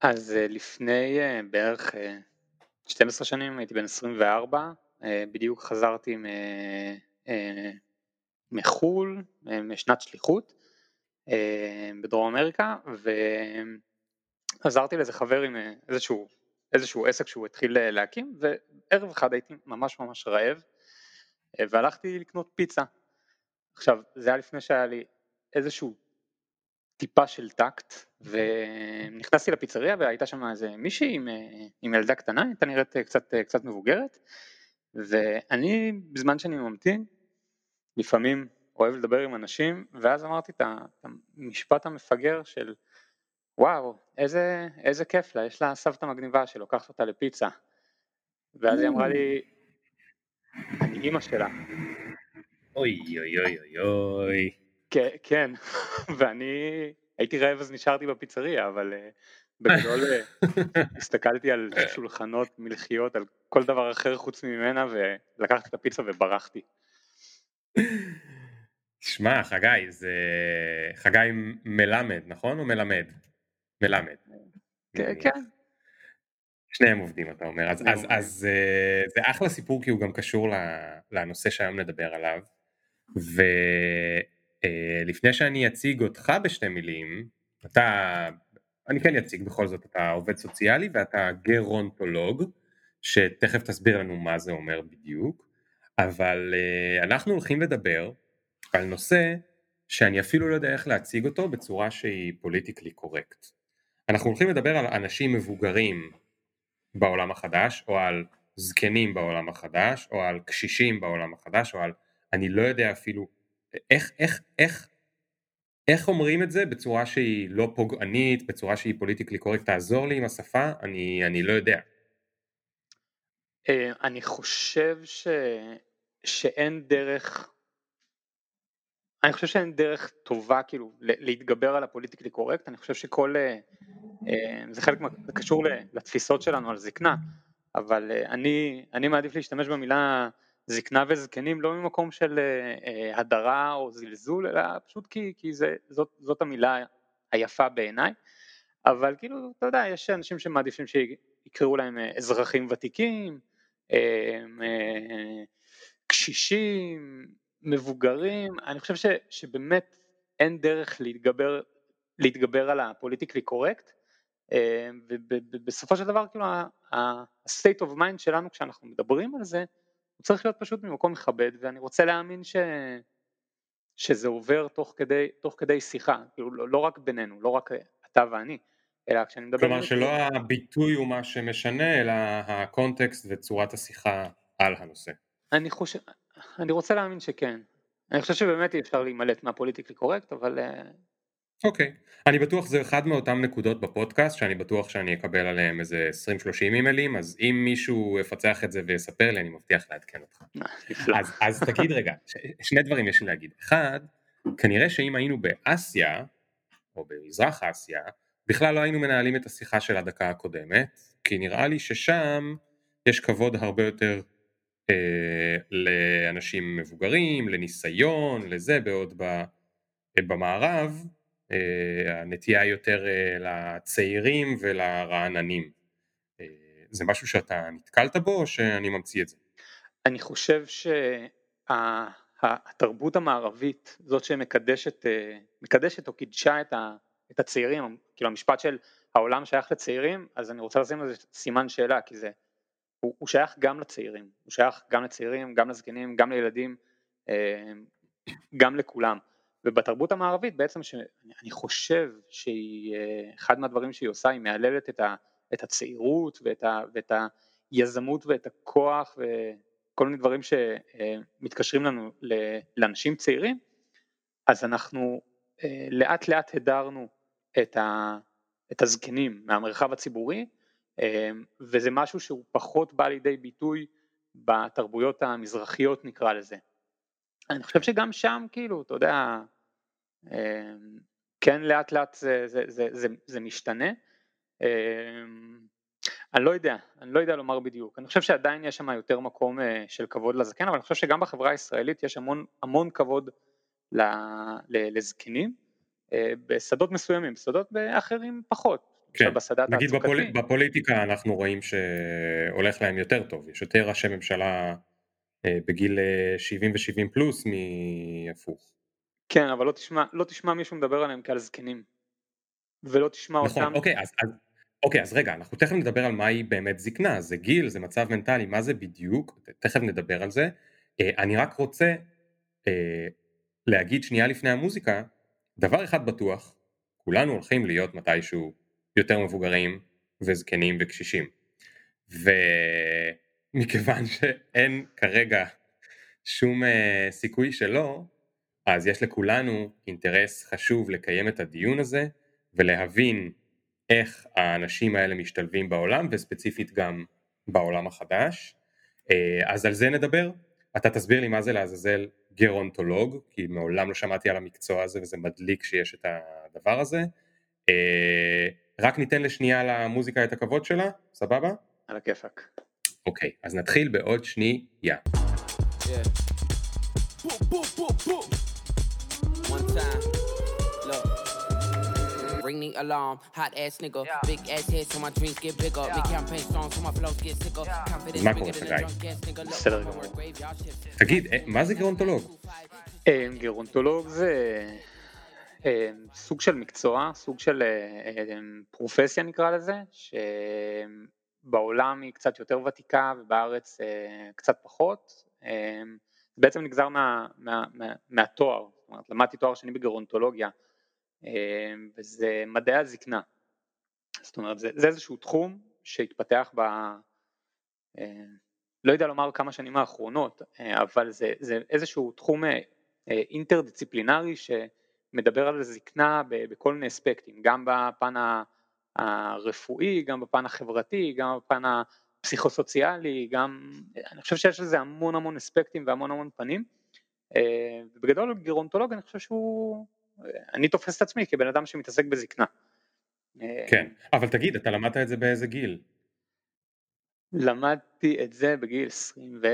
אז אה, לפני אה, בערך 12 שנים, הייתי בן 24, בדיוק חזרתי מחו"ל, משנת שליחות בדרום אמריקה, ועזרתי לאיזה חבר עם איזשהו, איזשהו עסק שהוא התחיל להקים, וערב אחד הייתי ממש ממש רעב, והלכתי לקנות פיצה. עכשיו, זה היה לפני שהיה לי איזשהו טיפה של טקט, ונכנסתי לפיצריה והייתה שם איזה מישהי עם, עם ילדה קטנה, הייתה נראית קצת, קצת מבוגרת, ואני בזמן שאני ממתין, לפעמים אוהב לדבר עם אנשים, ואז אמרתי את המשפט המפגר של וואו, איזה, איזה כיף לה, יש לה סבתא מגניבה שלוקחת אותה לפיצה. ואז היא אמרה לי, אני אימא שלה. אוי אוי אוי אוי אוי. כן, כן, ואני הייתי רעב אז נשארתי בפיצריה, אבל uh, בגדול אה, הסתכלתי על שולחנות מלחיות, על כל דבר אחר חוץ ממנה, ולקחתי את הפיצה וברחתי. שמע, חגי, זה חגי מלמד, נכון? או מלמד? מלמד. כן, כן. שניהם עובדים אתה אומר, אז, אז, אז אה, זה אחלה סיפור כי הוא גם קשור לנושא שהיום נדבר עליו, ולפני שאני אציג אותך בשתי מילים, אתה, אני כן אציג בכל זאת, אתה עובד סוציאלי ואתה גרונטולוג, שתכף תסביר לנו מה זה אומר בדיוק, אבל uh, אנחנו הולכים לדבר על נושא שאני אפילו לא יודע איך להציג אותו בצורה שהיא פוליטיקלי קורקט. אנחנו הולכים לדבר על אנשים מבוגרים בעולם החדש, או על זקנים בעולם החדש, או על קשישים בעולם החדש, או על אני לא יודע אפילו איך, איך, איך, איך אומרים את זה בצורה שהיא לא פוגענית, בצורה שהיא פוליטיקלי קורקט, תעזור לי עם השפה, אני, אני לא יודע. אה, אני חושב ש... שאין דרך, אני חושב שאין דרך טובה כאילו להתגבר על הפוליטיקלי קורקט, אני חושב שכל, אה, אה, זה חלק, זה קשור לתפיסות שלנו על זקנה, אבל אני, אני מעדיף להשתמש במילה זקנה וזקנים לא ממקום של הדרה או זלזול, אלא פשוט כי, כי זה, זאת, זאת המילה היפה בעיניי, אבל כאילו, אתה יודע, יש אנשים שמעדיפים שיקראו להם אזרחים ותיקים, קשישים, מבוגרים, אני חושב ש, שבאמת אין דרך להתגבר, להתגבר על הפוליטיקלי קורקט, ובסופו של דבר כאילו ה-state of mind שלנו כשאנחנו מדברים על זה, הוא צריך להיות פשוט ממקום מכבד, ואני רוצה להאמין ש... שזה עובר תוך כדי, תוך כדי שיחה, כאילו לא, לא רק בינינו, לא רק אתה ואני, אלא כשאני מדבר... כלומר שלא הביטוי הוא מה שמשנה, אלא הקונטקסט וצורת השיחה על הנושא. אני חושב, אני רוצה להאמין שכן. אני חושב שבאמת אי אפשר להימלט מהפוליטיקלי קורקט, אבל... אוקיי. Okay. אני בטוח זה אחד מאותן נקודות בפודקאסט שאני בטוח שאני אקבל עליהם איזה 20-30 אימיילים, אז אם מישהו יפצח את זה ויספר לי, אני מבטיח לעדכן אותך. אז, אז תגיד רגע, שני דברים יש לי להגיד. אחד, כנראה שאם היינו באסיה, או במזרח אסיה, בכלל לא היינו מנהלים את השיחה של הדקה הקודמת, כי נראה לי ששם יש כבוד הרבה יותר אה, לאנשים מבוגרים, לניסיון, לזה, בעוד ב, במערב אה, הנטייה יותר אה, לצעירים ולרעננים. אה, זה משהו שאתה נתקלת בו או שאני ממציא את זה? אני חושב שהתרבות המערבית, זאת שמקדשת מקדשת או קידשה את, ה, את הצעירים, כאילו המשפט של העולם שייך לצעירים, אז אני רוצה לשים לזה סימן שאלה, כי זה הוא, הוא שייך גם לצעירים, הוא שייך גם לצעירים, גם לזקנים, גם לילדים, אה, גם לכולם. ובתרבות המערבית בעצם שאני חושב שהיא, אה, אחד מהדברים שהיא עושה היא מהללת את, ה, את הצעירות ואת, ה, ואת היזמות ואת הכוח וכל מיני דברים שמתקשרים לנו לאנשים צעירים, אז אנחנו אה, לאט לאט הדרנו את, ה, את הזקנים מהמרחב הציבורי וזה משהו שהוא פחות בא לידי ביטוי בתרבויות המזרחיות נקרא לזה. אני חושב שגם שם כאילו, אתה יודע, כן לאט לאט זה, זה, זה, זה, זה משתנה. אמ, אני לא יודע, אני לא יודע לומר בדיוק, אני חושב שעדיין יש שם יותר מקום אה, של כבוד לזקן, אבל אני חושב שגם בחברה הישראלית יש המון, המון כבוד לזקנים, אה, בשדות מסוימים, בשדות אחרים פחות, עכשיו בסד"ת נגיד בפול... בפוליטיקה אנחנו רואים שהולך להם יותר טוב, יש יותר ראשי ממשלה אה, בגיל אה, 70 ו-70 פלוס מהפוך. כן, אבל לא תשמע, לא תשמע מישהו מדבר עליהם כעל זקנים, ולא תשמע נכון, אותם, אוקיי, אז, אז, אוקיי, אז רגע, אנחנו תכף נדבר על מהי באמת זקנה, זה גיל, זה מצב מנטלי, מה זה בדיוק, תכף נדבר על זה. אה, אני רק רוצה אה, להגיד שנייה לפני המוזיקה, דבר אחד בטוח, כולנו הולכים להיות מתישהו יותר מבוגרים וזקנים וקשישים. ומכיוון שאין כרגע שום אה, סיכוי שלא, אז יש לכולנו אינטרס חשוב לקיים את הדיון הזה ולהבין איך האנשים האלה משתלבים בעולם וספציפית גם בעולם החדש. אה, אז על זה נדבר. אתה תסביר לי מה זה לעזאזל גרונטולוג, כי מעולם לא שמעתי על המקצוע הזה וזה מדליק שיש את הדבר הזה. אה, רק ניתן לשנייה למוזיקה את הכבוד שלה, סבבה? על הכיפאק. אוקיי, אז נתחיל בעוד שנייה. Yeah. Time. Look. Ring the alarm, hot ass nigga. Big ass head so my dreams get bigger. Big campaign songs so my flows get sicker. Confidence מה bigger קורה, than a חגי? drunk ass nigga. Look, בסדר גמור. work graveyard shift. תגיד, אה, מה זה גרונטולוג? אה, גרונטולוג זה אה, סוג של מקצוע, סוג של אה, אה, פרופסיה נקרא לזה, שבעולם היא קצת יותר ותיקה ובארץ אה, קצת פחות. אה, בעצם נגזר מה, מה, מה, מהתואר, זאת אומרת למדתי תואר שני בגרונטולוגיה אה, וזה מדעי הזקנה. זאת אומרת זה, זה איזשהו תחום שהתפתח ב... אה, לא יודע לומר כמה שנים האחרונות, אה, אבל זה, זה איזשהו תחום אה, אינטרדיציפלינרי שמדבר על זקנה בכל מיני אספקטים, גם בפן הרפואי, גם בפן החברתי, גם בפן הפסיכוסוציאלי, גם, אני חושב שיש לזה המון המון אספקטים והמון המון פנים, אה, ובגדול גרונטולוג אני חושב שהוא, אה, אני תופס את עצמי כבן אדם שמתעסק בזקנה. אה, כן, אבל תגיד, אתה למדת את זה באיזה גיל? למדתי את זה בגיל 20 ו...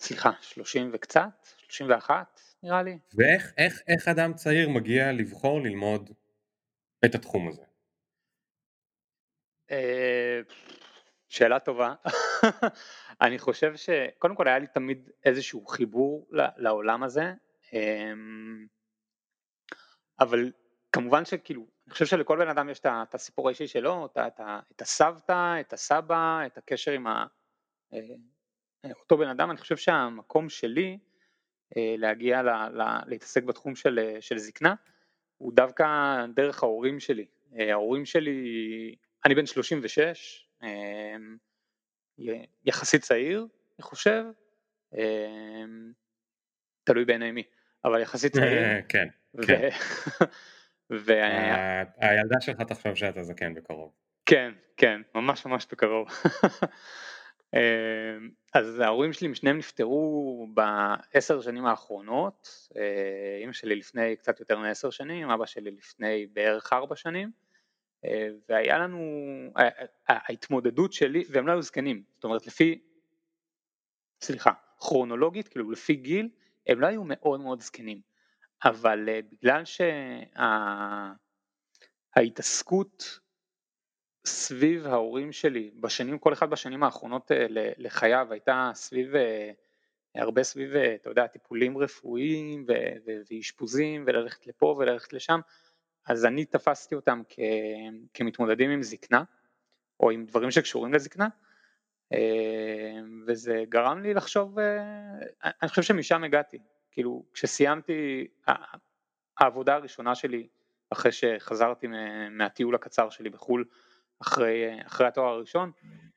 סליחה, 30 וקצת, 31 נראה לי. ואיך איך, איך אדם צעיר מגיע לבחור ללמוד את התחום הזה? שאלה טובה. אני חושב שקודם כל היה לי תמיד איזשהו חיבור לעולם הזה, אמ, אבל כמובן שכאילו, אני חושב שלכל בן אדם יש את הסיפור האישי שלו, את הסבתא, את הסבא, את הקשר עם ה- אה, אותו בן אדם, אני חושב שהמקום שלי אה, להגיע ל- ל- להתעסק בתחום של, של זקנה הוא דווקא דרך ההורים שלי. אה, ההורים שלי, אני בן 36, אה, י- יחסית צעיר, אני חושב, אה, תלוי בעיני מי, אבל יחסית צעיר, כן, ו- כן. ו- ה- הילדה שלך תחשוב שאתה זקן בקרוב. כן, כן, ממש ממש בקרוב. אמ, אז ההורים שלי שניהם נפטרו בעשר שנים האחרונות, אה, אמא שלי לפני קצת יותר מעשר שנים, אבא שלי לפני בערך ארבע שנים, אה, והיה לנו, ההתמודדות שלי, והם לא היו זקנים, זאת אומרת לפי, סליחה, כרונולוגית, כאילו לפי גיל, הם לא היו מאוד מאוד זקנים, אבל אה, בגלל שההתעסקות סביב ההורים שלי בשנים, כל אחד בשנים האחרונות אה, לחייו הייתה סביב, אה, הרבה סביב, אתה יודע, טיפולים רפואיים ואשפוזים וללכת לפה וללכת לשם, אז אני תפסתי אותם כ- כמתמודדים עם זקנה, או עם דברים שקשורים לזקנה, אה, וזה גרם לי לחשוב, אה, אני חושב שמשם הגעתי, כאילו כשסיימתי, העבודה הראשונה שלי אחרי שחזרתי מה- מהטיול הקצר שלי בחו"ל אחרי, אחרי התואר הראשון,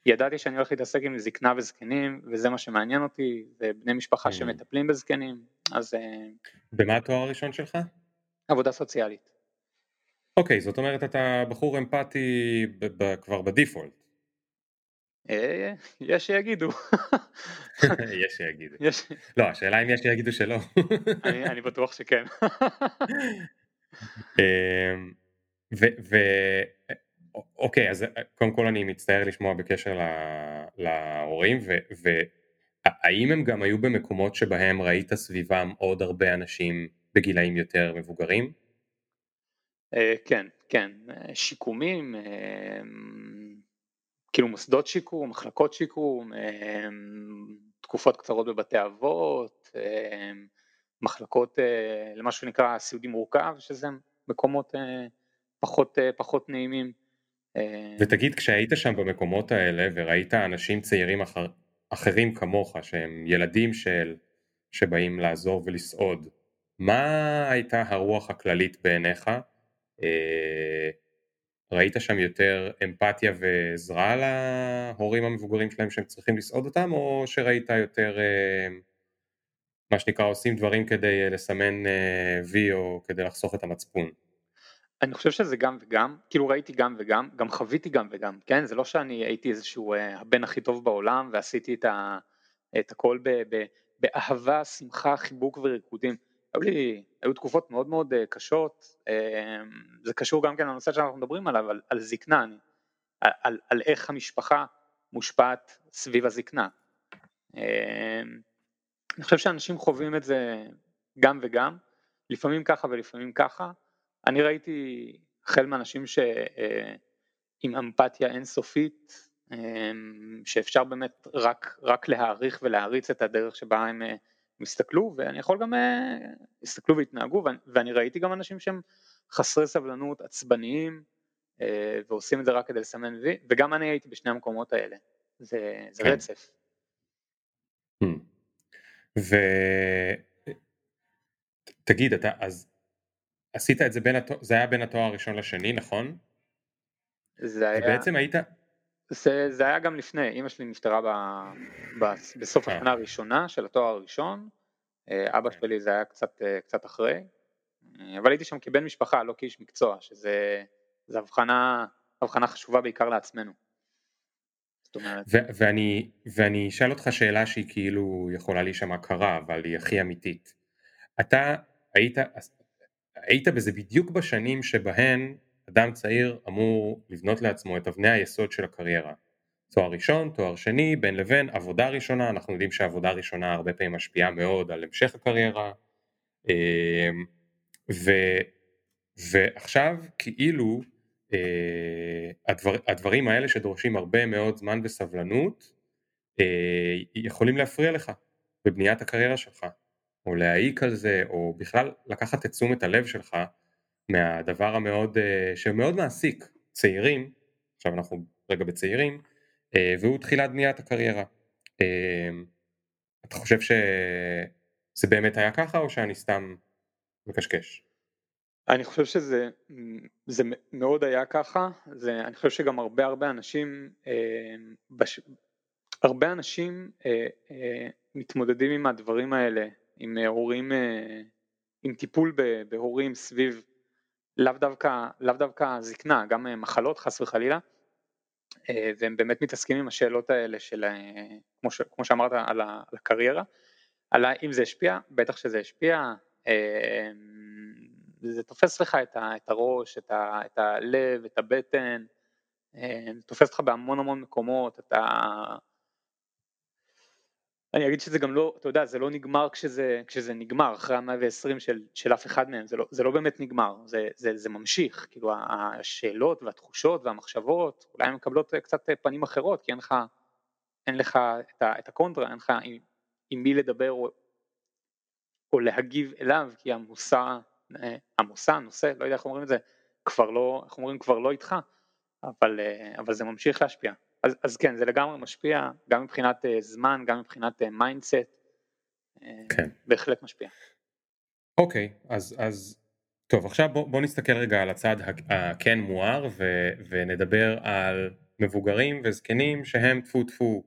ידעתי שאני הולך להתעסק עם זקנה וזקנים וזה מה שמעניין אותי ובני משפחה Mm. שמטפלים בזקנים, אז אה, במה התואר הראשון שלך? עבודה סוציאלית. אוקיי, זאת אומרת אתה בחור אמפתי כבר בדיפולט. אה, יש שיגידו, יש שיגידו. לא, השאלה אם יש שיגידו שלא. אני, בטוח שכן. אמ, ו- אוקיי, אז קודם כל אני מצטער לשמוע בקשר להורים, והאם הם גם היו במקומות שבהם ראית סביבם עוד הרבה אנשים בגילאים יותר מבוגרים? כן, כן, שיקומים, כאילו מוסדות שיקום, מחלקות שיקום, תקופות קצרות בבתי אבות, מחלקות למה שנקרא סיעודי מורכב, שזה מקומות פחות, פחות נעימים. ותגיד, כשהיית שם במקומות האלה וראית אנשים צעירים אחר, אחרים כמוך, שהם ילדים של, שבאים לעזור ולסעוד, מה הייתה הרוח הכללית בעיניך? אה, ראית שם יותר אמפתיה ועזרה להורים המבוגרים שלהם שהם צריכים לסעוד אותם, או שראית יותר אה, מה שנקרא עושים דברים כדי אה, לסמן וי או כדי לחסוך את המצפון? אני חושב שזה גם וגם, כאילו ראיתי גם וגם, גם חוויתי גם וגם, כן? זה לא שאני הייתי איזשהו הבן הכי טוב בעולם ועשיתי את, ה, את הכל ב, ב, באהבה, שמחה, חיבוק וריקודים. היו לי, היו תקופות מאוד מאוד קשות, זה קשור גם כן לנושא שאנחנו מדברים עליו, על, על זקנה, אני, על, על, איך המשפחה מושפעת סביב הזקנה. אני חושב שאנשים חווים את זה גם וגם, לפעמים ככה ולפעמים ככה. אני ראיתי החל מאנשים שעם אמפתיה אינסופית, שאפשר באמת רק, רק להעריך ולהריץ את הדרך שבה הם הם הסתכלו ואני יכול גם, הסתכלו והתנהגו ואני ראיתי גם אנשים שהם חסרי סבלנות, עצבניים ועושים את זה רק כדי לסמן וי וגם אני הייתי בשני המקומות האלה, זה, זה כן. רצף. Hmm. ותגיד אתה אז עשית את זה בין התואר, זה היה בין התואר הראשון לשני נכון? זה היה, בעצם היית, זה, זה היה גם לפני, אימא שלי נפטרה ב, ב, בסוף אה. השנה הראשונה של התואר הראשון, אה, אבא כן. שלי זה היה קצת, אה, קצת אחרי, אבל הייתי שם כבן משפחה, לא כאיש מקצוע, שזה הבחנה, הבחנה חשובה בעיקר לעצמנו. ו- ואני, ואני אשאל אותך שאלה שהיא כאילו יכולה להישמע קרה, אבל היא הכי אמיתית. אתה היית, היית בזה בדיוק בשנים שבהן אדם צעיר אמור לבנות לעצמו את אבני היסוד של הקריירה. תואר ראשון, תואר שני, בין לבין, עבודה ראשונה, אנחנו יודעים שעבודה ראשונה הרבה פעמים משפיעה מאוד על המשך הקריירה. אמ, ו, ועכשיו כאילו אה, הדבר, הדברים האלה שדורשים הרבה מאוד זמן וסבלנות אה, יכולים להפריע לך בבניית הקריירה שלך, או להעיק על זה, או בכלל לקחת את תשומת הלב שלך מהדבר המאוד, אה, שמאוד מעסיק צעירים, עכשיו אנחנו רגע בצעירים, אה, והוא תחילת בניית הקריירה. אה, אתה חושב שזה באמת היה ככה או שאני סתם מקשקש? אני חושב שזה זה מאוד היה ככה, זה, אני חושב שגם הרבה הרבה אנשים, בש, הרבה אנשים מתמודדים עם הדברים האלה, עם הורים, עם טיפול בהורים סביב לאו דווקא, לאו דווקא זקנה, גם אה, מחלות חס וחלילה, אה, והם באמת מתעסקים עם השאלות האלה של, אה, כמו, ש, כמו שאמרת, על, ה, על הקריירה, על אם זה השפיע, בטח שזה השפיע, זה תופס לך את, ה, את הראש, את, ה, את הלב, את הבטן, תופס אותך בהמון המון מקומות, אתה אני אגיד שזה גם לא, אתה יודע, זה לא נגמר כשזה, כשזה נגמר, אחרי המאה ועשרים של, של אף אחד מהם, זה לא, זה לא באמת נגמר, זה, זה, זה ממשיך, כאילו השאלות והתחושות והמחשבות, אולי הן מקבלות קצת פנים אחרות, כי אין לך, אין לך את, ה, את הקונטרה, אין לך עם, עם מי לדבר או, או להגיב אליו, כי המושא, המושא, הנושא, לא יודע איך אומרים את זה, כבר לא, איך אומרים, כבר לא איתך, אבל, אבל זה ממשיך להשפיע. אז, אז כן, זה לגמרי משפיע, גם מבחינת uh, זמן, גם מבחינת mindset, uh, uh, כן. בהחלט משפיע. אוקיי, אז, אז טוב, עכשיו בוא, בוא נסתכל רגע על הצד הכן מואר ו, ונדבר על מבוגרים וזקנים שהם טפו טפו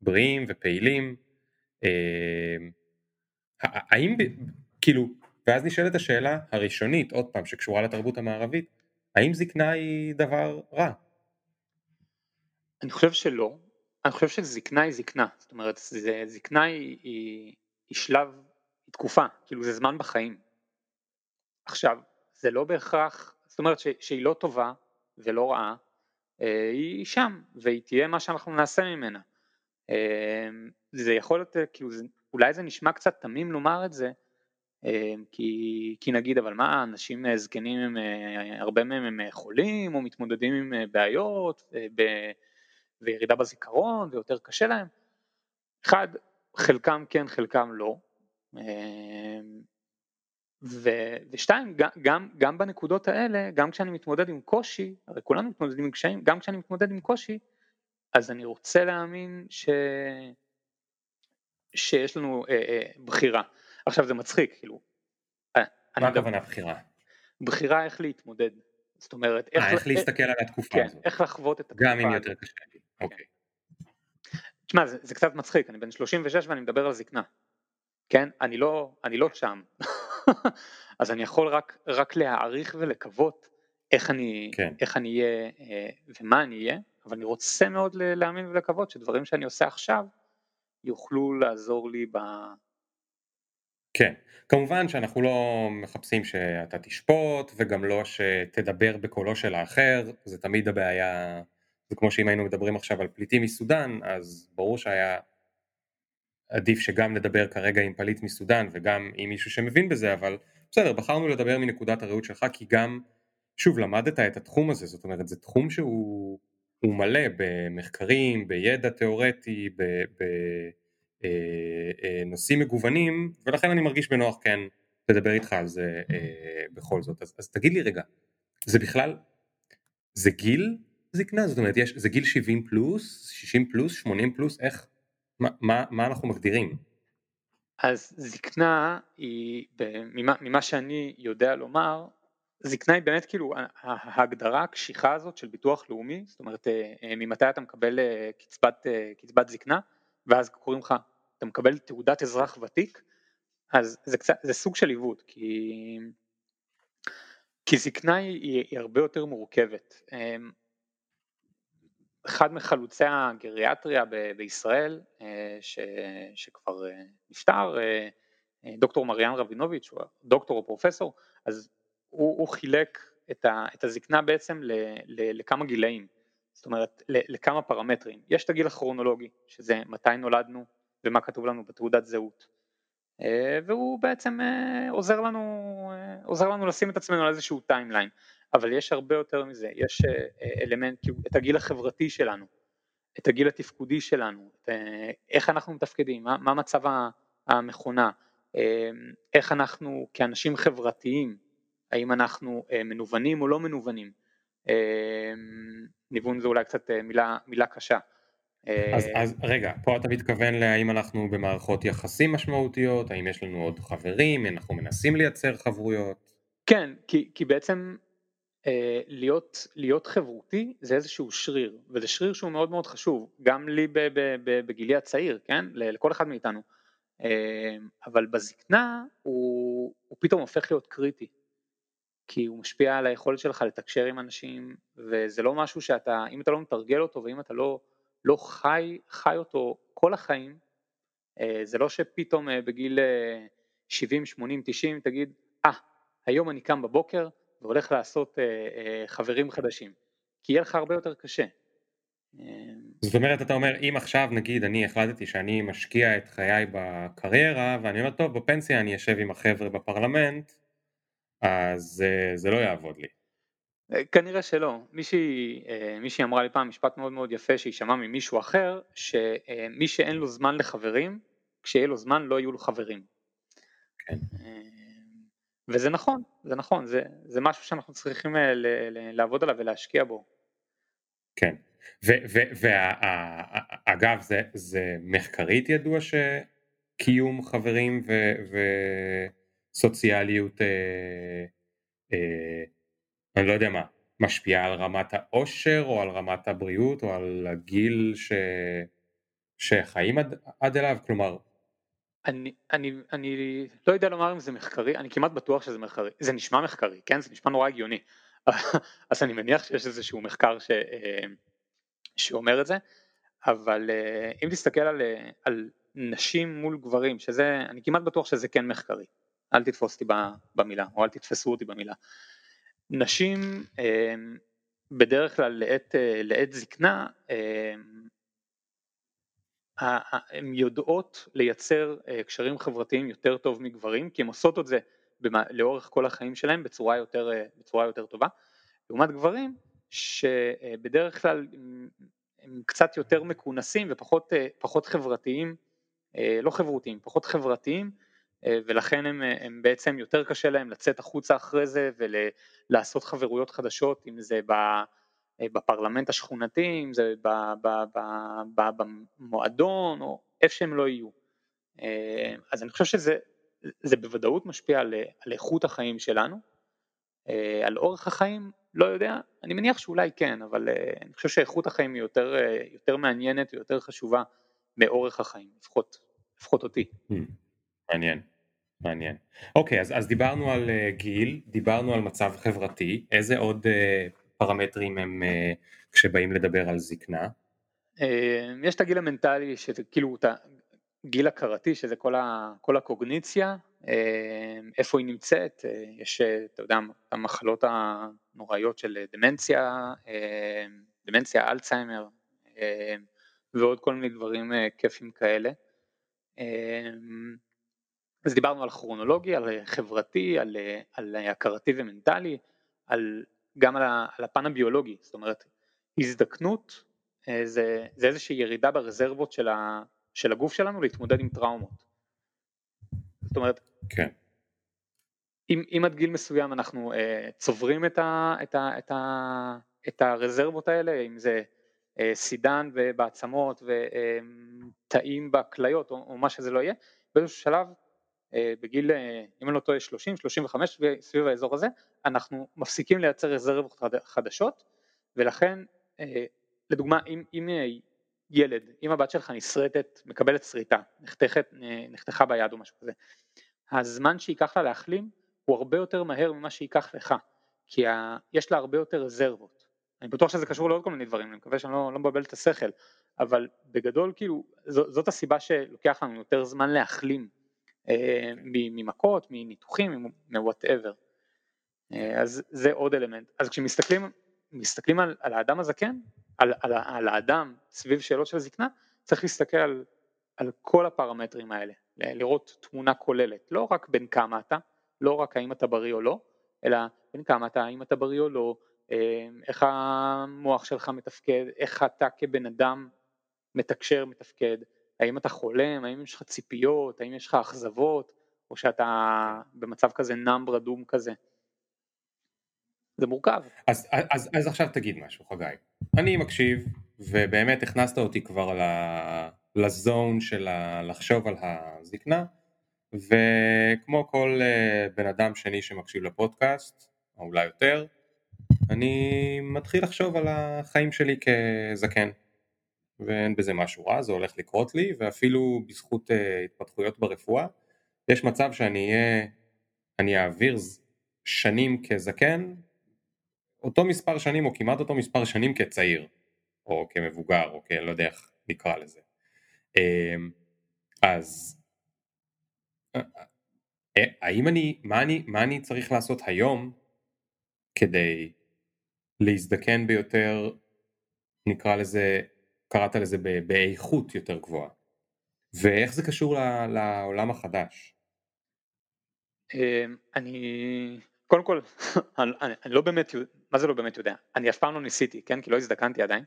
בריאים ופעילים. אה, האם, כאילו, ואז נשאלת השאלה הראשונית, עוד פעם, שקשורה לתרבות המערבית, האם זקנה היא דבר רע? אני חושב שלא, אני חושב שזקנה היא זקנה, זאת אומרת זה, זקנה היא, היא, היא שלב, היא תקופה, כאילו זה זמן בחיים. עכשיו, זה לא בהכרח, זאת אומרת ש, שהיא לא טובה ולא רעה, אה, היא שם והיא תהיה מה שאנחנו נעשה ממנה. אה, זה יכול להיות, כאילו אולי זה נשמע קצת תמים לומר את זה, כי, כי נגיד אבל מה אנשים זקנים הם הרבה מהם הם חולים או מתמודדים עם בעיות ב, וירידה בזיכרון ויותר קשה להם אחד חלקם כן חלקם לא ו, ושתיים גם, גם, בנקודות האלה גם כשאני מתמודד עם קושי הרי כולנו מתמודדים עם קשיים גם כשאני מתמודד עם קושי אז אני רוצה להאמין ש... שיש לנו אה, אה, בחירה. עכשיו זה מצחיק, כאילו. אה, מה הכוונה בחירה? בחירה איך להתמודד. זאת אומרת, איך, 아, איך להסתכל על התקופה כן, הזאת. איך לחוות את התקופה. גם אם יותר קשה לי. אוקיי. תשמע, זה, זה קצת מצחיק, אני בן 36 ואני מדבר על זקנה. כן? אני לא, אני לא שם. אז אני יכול רק, רק להעריך ולקוות איך אני, כן. איך אני אהיה ומה אני אהיה, אבל אני רוצה מאוד להאמין ולקוות שדברים שאני עושה עכשיו יוכלו לעזור לי ב... כן, כמובן שאנחנו לא מחפשים שאתה תשפוט וגם לא שתדבר בקולו של האחר, זה תמיד הבעיה, זה כמו שאם היינו מדברים עכשיו על פליטים מסודאן, אז ברור שהיה עדיף שגם נדבר כרגע עם פליט מסודאן וגם עם מישהו שמבין בזה, אבל בסדר, בחרנו לדבר מנקודת הראות שלך כי גם, שוב, למדת את התחום הזה, זאת אומרת, זה תחום שהוא הוא מלא במחקרים, בידע תיאורטי, בנושאים אה, אה, מגוונים, ולכן אני מרגיש בנוח כן לדבר איתך על זה אה, בכל זאת. אז, אז תגיד לי רגע, זה בכלל, זה גיל זקנה? זאת אומרת, יש, זה גיל 70 פלוס, 60 פלוס, 80 פלוס, איך, מה, מה, מה אנחנו מגדירים? אז זקנה היא, ממה, ממה שאני יודע לומר, זקנה היא באמת כאילו ההגדרה הקשיחה הזאת של ביטוח לאומי, זאת אומרת אה, אה, ממתי אתה מקבל אה, קצבת, קצבת זקנה ואז קוראים לך, אתה מקבל תעודת אזרח ותיק, אז זה, קצת, זה סוג של עיוות, כי, כי זקנה היא, היא הרבה יותר מורכבת. אחד מחלוצי הגריאטריה ב, בישראל, ש, שכבר נפטר, דוקטור מריאן רבינוביץ', הוא דוקטור או פרופסור, אז הוא, הוא חילק את, ה, את הזקנה בעצם ל, ל, לכמה גילאים, זאת אומרת ל, לכמה פרמטרים. יש את הגיל הכרונולוגי, שזה מתי נולדנו ומה כתוב לנו בתעודת זהות, אה, והוא בעצם אה, עוזר לנו, אה, עוזר לנו לשים את עצמנו על איזשהו timeline, אבל יש הרבה יותר מזה, יש אלמנט, את הגיל החברתי שלנו, את הגיל התפקודי שלנו, איך אנחנו מתפקדים, מה, מה מצב המכונה, איך אנחנו כאנשים חברתיים האם אנחנו אה, מנוונים או לא מנוונים. אה, ניוון זה אולי קצת אה, מילה, מילה קשה. אז, אז רגע, פה אתה מתכוון להאם אנחנו במערכות יחסים משמעותיות, האם יש לנו עוד חברים, אנחנו מנסים לייצר חברויות? כן, כי, כי בעצם אה, להיות, להיות חברותי זה איזשהו שריר, וזה שריר שהוא מאוד מאוד חשוב, גם לי ב, ב, ב, בגילי הצעיר, כן? לכל אחד מאיתנו. אה, אבל בזקנה הוא, הוא פתאום הופך להיות קריטי. כי הוא משפיע על היכולת שלך לתקשר עם אנשים, וזה לא משהו שאתה, אם אתה לא מתרגל אותו ואם אתה לא, לא חי, חי אותו כל החיים, אה, זה לא שפתאום אה, בגיל 70, 80, 90 תגיד, אה, ah, היום אני קם בבוקר והולך לעשות אה, חברים חדשים, כי יהיה לך הרבה יותר קשה. זאת אומרת, אתה אומר, אם עכשיו נגיד אני החלטתי שאני משקיע את חיי בקריירה, ואני אומר, טוב, בפנסיה אני אשב עם החבר'ה בפרלמנט, אז זה לא יעבוד לי. אה, כנראה שלא. מישהי, אה, מישהי אמרה לי פעם משפט מאוד מאוד יפה שהיא שמעה ממישהו אחר, שמי שאין לו זמן לחברים, כשיהיה לו זמן לא יהיו לו חברים. כן. וזה נכון, זה נכון, זה, זה משהו שאנחנו צריכים ל, ל, לעבוד עליו ולהשקיע בו. כן, ואגב זה, זה מחקרית ידוע שקיום חברים ו... ו... סוציאליות, אה, אה, אני לא יודע מה, משפיעה על רמת העושר או על רמת הבריאות או על הגיל ש... שחיים עד, עד אליו, כלומר... אני, אני, אני לא יודע לומר אם זה מחקרי, אני כמעט בטוח שזה מחקרי, זה נשמע מחקרי, כן? זה נשמע נורא הגיוני, אז אני מניח שיש איזשהו מחקר ש, אה, שאומר את זה, אבל אה, אם תסתכל על, אה, על נשים מול גברים, שזה, אני כמעט בטוח שזה כן מחקרי, אל תתפוס אותי במילה, או אל תתפסו אותי במילה. נשים אמ, בדרך כלל לעת, אה, לעת זקנה, אמ, הן יודעות לייצר קשרים חברתיים יותר טוב מגברים כי הן עושות את זה לאורך כל החיים שלהם בצורה יותר, בצורה יותר טובה, לעומת גברים שבדרך כלל הם קצת יותר מכונסים ופחות חברתיים, לא חברותיים, פחות חברתיים ולכן הם, הם בעצם יותר קשה להם לצאת החוצה אחרי זה ולעשות חברויות חדשות אם זה בפרלמנט השכונתי, אם זה במועדון או איפה שהם לא יהיו. אז אני חושב שזה בוודאות משפיע על, על איכות החיים שלנו, על אורך החיים לא יודע, אני מניח שאולי כן, אבל אני חושב שאיכות החיים היא יותר, יותר מעניינת ויותר חשובה מאורך החיים, לפחות, לפחות אותי. Hmm. מעניין, מעניין. אוקיי, אז, אז דיברנו על uh, גיל, דיברנו על מצב חברתי, איזה עוד uh, פרמטרים הם uh, כשבאים לדבר על זקנה? יש את הגיל המנטלי, שזה כאילו את הגיל הכרתי, שזה כל, ה, כל הקוגניציה, איפה היא נמצאת, uh, יש, אתה יודע, המחלות הנוראיות של דמנציה, דמנציה, אלצהיימר, ועוד כל מיני דברים uh, כיפים כאלה. Uh, אז דיברנו על כרונולוגי, על חברתי, על, על הכרתי ומנטלי, על, גם על, ה, על הפן הביולוגי, זאת אומרת הזדקנות אה, זה, זה איזושהי ירידה ברזרבות של, ה, של הגוף שלנו להתמודד עם טראומות. זאת אומרת, כן. אם, אם עד גיל מסוים אנחנו אה, צוברים את, ה, את, ה, את, ה, את הרזרבות האלה, אם זה אה, סידן בעצמות ותאים בכליות או, או מה שזה לא יהיה, באיזשהו שלב אה, בגיל, אה, אם אני לא טועה, 30, 35 סביב האזור הזה, אנחנו מפסיקים לייצר רזרבות חדשות ולכן אה, לדוגמה אם, אם ילד, אם הבת שלך נשרטת, מקבלת שריטה, נחתכת, נחתכה ביד או משהו כזה, הזמן שייקח לה להחלים הוא הרבה יותר מהר ממה שייקח לך, כי ה, יש לה הרבה יותר רזרבות. אני בטוח שזה קשור לעוד כל מיני דברים, אני מקווה שאני לא, לא מבלבל את השכל, אבל בגדול כאילו זאת הסיבה שלוקח לנו יותר זמן להחלים אה, ממכות, מניתוחים, מוואטאבר. אה, אז זה עוד אלמנט. אז כשמסתכלים מסתכלים על, על האדם הזקן, על, על, על האדם סביב שאלות של זקנה, צריך להסתכל על, על כל הפרמטרים האלה, לראות תמונה כוללת, לא רק בין כמה אתה, לא רק האם אתה בריא או לא, אלא בין כמה אתה, האם אתה בריא או לא, אה, איך המוח שלך מתפקד, איך אתה כבן אדם מתקשר, מתפקד, האם אתה חולם, האם יש לך ציפיות, האם יש לך אכזבות, או שאתה במצב כזה נאם רדום כזה. זה מורכב. אז, אז, אז עכשיו תגיד משהו חגי. אני מקשיב, ובאמת הכנסת אותי כבר לזון של לחשוב על הזקנה, וכמו כל אה, בן אדם שני שמקשיב לפודקאסט, או אולי יותר, אני מתחיל לחשוב על החיים שלי כזקן. ואין בזה משהו רע, זה הולך לקרות לי, ואפילו בזכות uh, התפתחויות ברפואה, יש מצב שאני אהיה, אני אעביר שנים כזקן, אותו מספר שנים או כמעט אותו מספר שנים כצעיר, או כמבוגר, או כלא יודע איך נקרא לזה. אמ, אז אה, אה, האם אני, מה אני, מה אני צריך לעשות היום כדי להזדקן ביותר, נקרא לזה קראת לזה באיכות יותר גבוהה. ואיך זה קשור לעולם החדש? אמ, אני קודם כל אני, אני לא באמת מה זה לא באמת יודע אני אף פעם לא ניסיתי כן כי לא הזדקנתי עדיין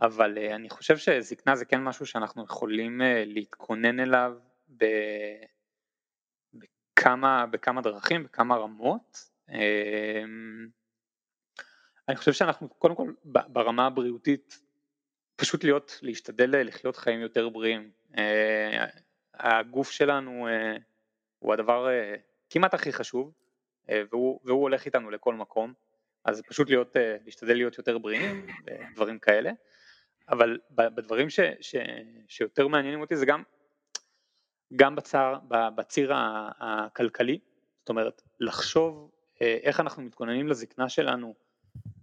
אבל אה, אני חושב שזקנה זה כן משהו שאנחנו יכולים אה, להתכונן אליו ב, בכמה, בכמה דרכים בכמה רמות אמ, אני חושב שאנחנו קודם כל ברמה הבריאותית פשוט להיות, להשתדל לחיות חיים יותר בריאים. אה, הגוף שלנו אה, הוא הדבר אה, כמעט הכי חשוב והוא, והוא הולך איתנו לכל מקום, אז פשוט להיות, להשתדל להיות יותר בריאים, דברים כאלה, אבל בדברים ש, ש, שיותר מעניינים אותי זה גם, גם בצר, בציר הכלכלי, זאת אומרת לחשוב איך אנחנו מתכוננים לזקנה שלנו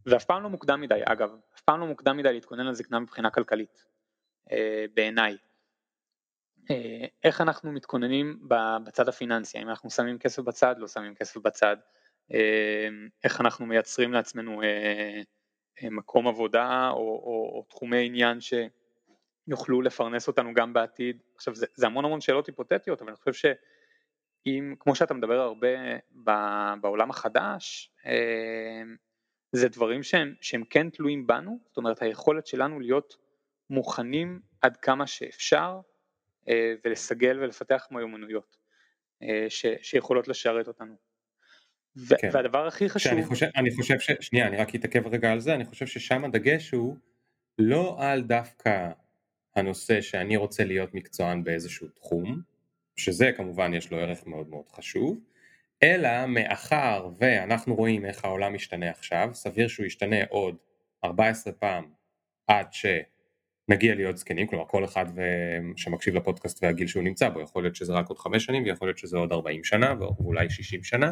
ואף פעם לא מוקדם מדי אגב, אף פעם לא מוקדם מדי להתכונן לזקנה מבחינה כלכלית אה, בעיניי. אה, איך אנחנו מתכוננים בצד הפיננסי, האם אנחנו שמים כסף בצד, לא שמים כסף בצד, אה, איך אנחנו מייצרים לעצמנו מקום עבודה או, או, או תחומי עניין ש, יוכלו לפרנס אותנו גם בעתיד. עכשיו זה, זה המון המון שאלות היפותטיות, אבל אני חושב שאם, כמו שאתה מדבר הרבה בעולם החדש, זה דברים שהם, שהם כן תלויים בנו, זאת אומרת היכולת שלנו להיות מוכנים עד כמה שאפשר אה, ולסגל ולפתח מיומנויות ש, שיכולות לשרת אותנו. כן. והדבר הכי חשוב... אני חושב, אני חושב ש... שנייה, אני רק אתעכב רגע על זה, אני חושב ששם הדגש הוא לא על דווקא הנושא שאני רוצה להיות מקצוען באיזשהו תחום, שזה כמובן יש לו ערך מאוד מאוד חשוב, אלא מאחר ואנחנו רואים איך העולם משתנה עכשיו, סביר שהוא ישתנה עוד 14 פעם עד שנגיע להיות זקנים, כלומר כל אחד שמקשיב לפודקאסט והגיל שהוא נמצא בו, יכול להיות שזה רק עוד 5 שנים ויכול להיות שזה עוד 40 שנה ואולי 60 שנה,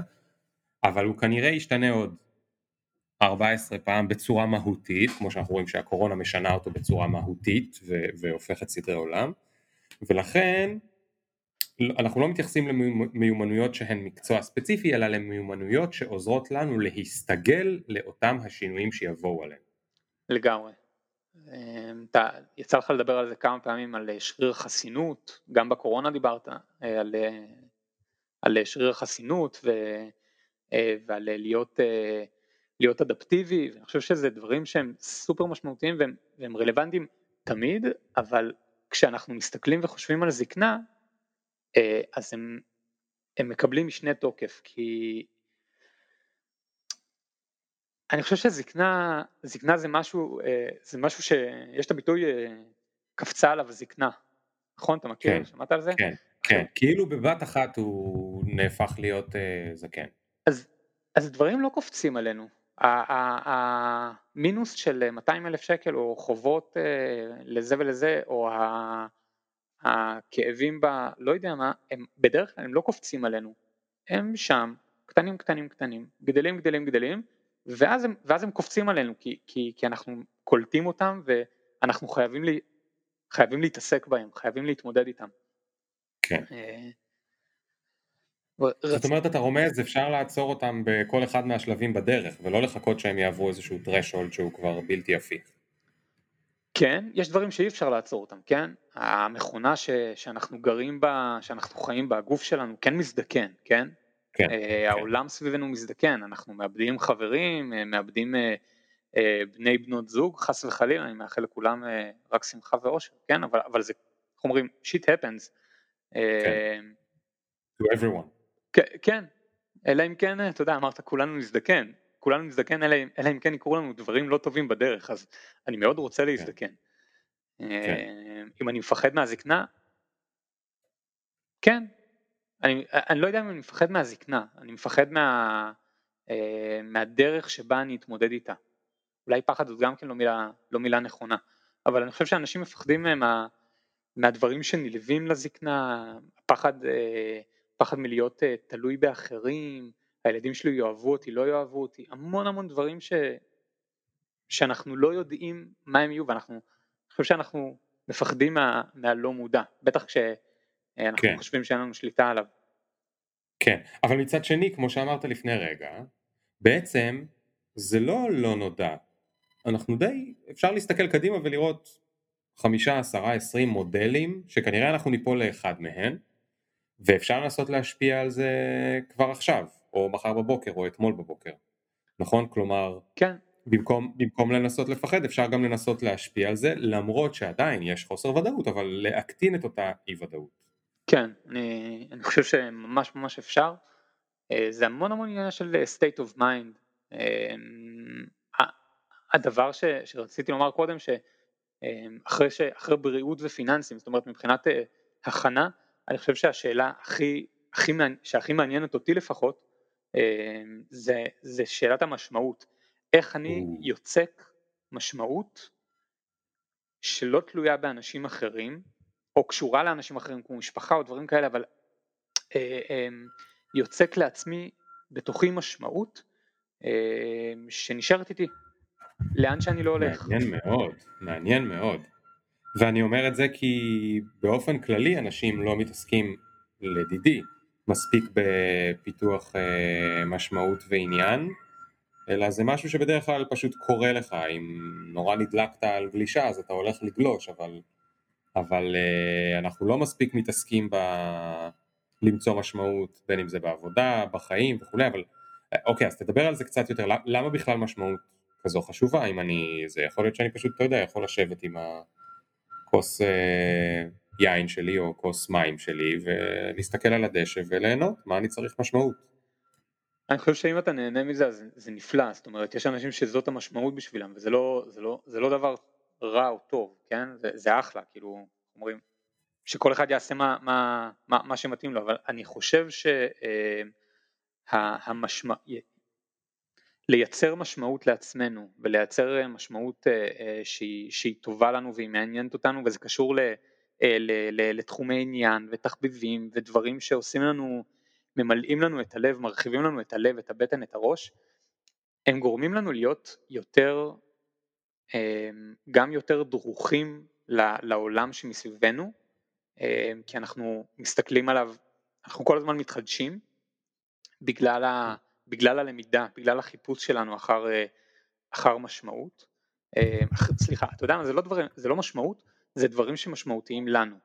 אבל הוא כנראה ישתנה עוד 14 פעם בצורה מהותית, כמו שאנחנו רואים שהקורונה משנה אותו בצורה מהותית ו- והופכת סדרי עולם, ולכן אנחנו לא מתייחסים למיומנויות שהן מקצוע ספציפי, אלא למיומנויות שעוזרות לנו להסתגל לאותם השינויים שיבואו עליהם. לגמרי. אמ, אתה, יצא לך לדבר על זה כמה פעמים, על שריר חסינות, גם בקורונה דיברת אה, על, אה, על שריר חסינות ו, אה, ועל להיות להיות אדפטיבי, ואני חושב שזה דברים שהם סופר משמעותיים והם, והם רלוונטיים תמיד, אבל כשאנחנו מסתכלים וחושבים על זקנה, אז הם, הם מקבלים משנה תוקף, כי אני חושב שזקנה, זקנה זה משהו, אה, זה משהו שיש את הביטוי אה, קפצה עליו זקנה, נכון? אתה מכיר? כן, שמעת על זה? כן, כן, כאילו בבת אחת הוא נהפך להיות זקן. אז, אז דברים לא קופצים עלינו, המינוס של 200 אלף שקל או חובות אה, לזה ולזה או הכאבים ב... לא יודע מה, הם בדרך כלל הם לא קופצים עלינו, הם שם קטנים קטנים קטנים, גדלים גדלים גדלים ואז הם, ואז הם קופצים עלינו כי, כי, כי אנחנו קולטים אותם ואנחנו חייבים, לי, חייבים להתעסק בהם, חייבים להתמודד איתם. כן. אה, זאת אומרת אתה רומז אפשר לעצור אותם בכל אחד מהשלבים בדרך ולא לחכות שהם יעברו איזשהו threshold שהוא כבר בלתי הפיך. כן, יש דברים שאי אפשר לעצור אותם, כן? המכונה ש, שאנחנו גרים בה, שאנחנו חיים בה, הגוף שלנו כן מזדקן, כן? כן. Uh, כן. העולם סביבנו מזדקן, אנחנו מאבדים חברים, uh, מאבדים uh, uh, בני בנות זוג, חס וחלילה, אני מאחל לכולם uh, רק שמחה ואושר, כן? אבל, אבל זה, איך אומרים, shit happens. Uh, כן. To everyone. כן, אלא אם כן, אתה יודע, אמרת כולנו נזדקן, כולנו נזדקן אלא, אלא אם כן יקרו לנו דברים לא טובים בדרך, אז אני מאוד רוצה כן. להזדקן. כן. אם אני מפחד מהזקנה, כן, אני, אני לא יודע אם אני מפחד מהזקנה, אני מפחד מה, אה, מהדרך שבה אני אתמודד איתה. אולי פחד זאת גם כן לא מילה, לא מילה נכונה, אבל אני חושב שאנשים מפחדים מה, מהדברים שנלווים לזקנה, הפחד אה, פחד מלהיות תלוי באחרים, הילדים שלי יאהבו אותי, לא יאהבו אותי, המון המון דברים ש... שאנחנו לא יודעים מה הם יהיו ואנחנו, אני חושב שאנחנו מפחדים מה, מהלא מודע, בטח כשאנחנו כן. חושבים שאין לנו שליטה עליו. כן, אבל מצד שני, כמו שאמרת לפני רגע, בעצם זה לא לא נודע, אנחנו די, אפשר להסתכל קדימה ולראות חמישה, עשרה, עשרים מודלים שכנראה אנחנו ניפול לאחד מהם ואפשר לנסות להשפיע על זה כבר עכשיו, או מחר בבוקר, או אתמול בבוקר, נכון? כלומר, כן. במקום, במקום לנסות לפחד אפשר גם לנסות להשפיע על זה, למרות שעדיין יש חוסר ודאות, אבל להקטין את אותה אי ודאות. כן, אני, אני חושב שממש ממש אפשר. אה, זה המון המון עניין של state of mind. אה, הדבר ש, שרציתי לומר קודם, שאחרי ש, בריאות ופיננסים, זאת אומרת מבחינת אה, הכנה, אני חושב שהשאלה הכי, הכי, שהכי מעניינת אותי לפחות אה, זה, זה שאלת המשמעות, איך אני יוצק משמעות שלא תלויה באנשים אחרים או קשורה לאנשים אחרים כמו משפחה או דברים כאלה אבל אה, אה, יוצק לעצמי בתוכי משמעות שנשארת איתי לאן שאני לא הולך. מעניין מאוד, מעניין מאוד. ואני אומר את זה כי באופן כללי אנשים לא מתעסקים, לדידי, מספיק בפיתוח אה, משמעות ועניין, אלא זה משהו שבדרך כלל פשוט קורה לך, אם נורא נדלקת על גלישה אז אתה הולך לגלוש, אבל אבל uh, אנחנו לא מספיק מתעסקים ב... למצוא משמעות, בין אם זה בעבודה, בחיים וכולי, אבל אוקיי, אז תדבר על זה קצת יותר, למה בכלל משמעות כזו חשובה, אם אני, זה יכול להיות שאני פשוט, אתה יודע, יכול לשבת עם הכוס אה, יין שלי או כוס מים שלי ולהסתכל על הדשא וליהנות, מה אני צריך משמעות. אני חושב שאם אתה נהנה מזה אז זה נפלא, זאת אומרת יש אנשים שזאת המשמעות בשבילם וזה לא, זה לא, זה לא דבר רע או טוב, כן? זה, זה אחלה, כאילו, אומרים, שכל אחד יעשה מה, מה, מה, מה שמתאים לו, אבל אני חושב שהמשמעות, אה, לייצר משמעות לעצמנו ולייצר משמעות אה, אה, שהיא, שהיא טובה לנו והיא מעניינת אותנו וזה קשור ל, לתחומי עניין ותחביבים ודברים שעושים לנו, ממלאים לנו את הלב, מרחיבים לנו את הלב, את הבטן, את הראש, הם גורמים לנו להיות יותר, גם יותר דרוכים לעולם שמסביבנו אמ, כי אנחנו מסתכלים עליו, אנחנו כל הזמן מתחדשים בגלל, ה, בגלל הלמידה, בגלל החיפוש שלנו אחר, אה, אחר משמעות. אמ, סליחה, אתה יודע מה, זה לא, דברים, זה לא משמעות, זה דברים שמשמעותיים לנו.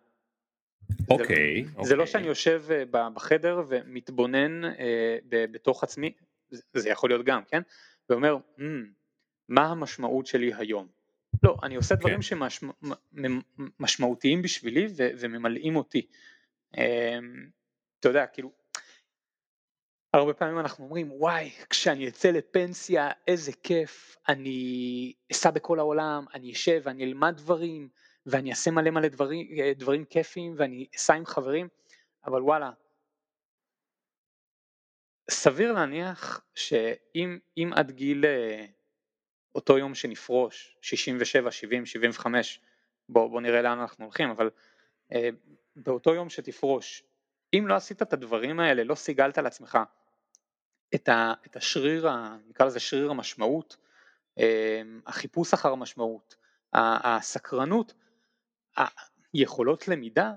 אוקיי. Okay, זה, okay. זה לא אוקיי. שאני יושב אה, בחדר ומתבונן אה, בתוך עצמי, זה יכול להיות גם, כן? ואומר, mm, מה המשמעות שלי היום? לא, אני עושה דברים כן. שמשמעותיים בשבילי ו- וממלאים אותי. אמ, אתה יודע, כאילו, הרבה פעמים אנחנו אומרים, וואי, כשאני אצא לפנסיה, איזה כיף, אני אסע בכל העולם, אני אשב ואני אלמד דברים, ואני אעשה מלא מלא דברים, דברים כיפיים, ואני אסע עם חברים, אבל וואלה, סביר להניח שאם עד גיל אה, אותו יום שנפרוש, 67, 70, 75, בוא, בוא נראה לאן אנחנו הולכים, אבל אה, באותו יום שתפרוש, אם לא עשית את הדברים האלה, לא סיגלת לעצמך את, ה, את השריר, ה, נקרא לזה שריר המשמעות, אה, החיפוש אחר המשמעות, הסקרנות, היכולות למידה,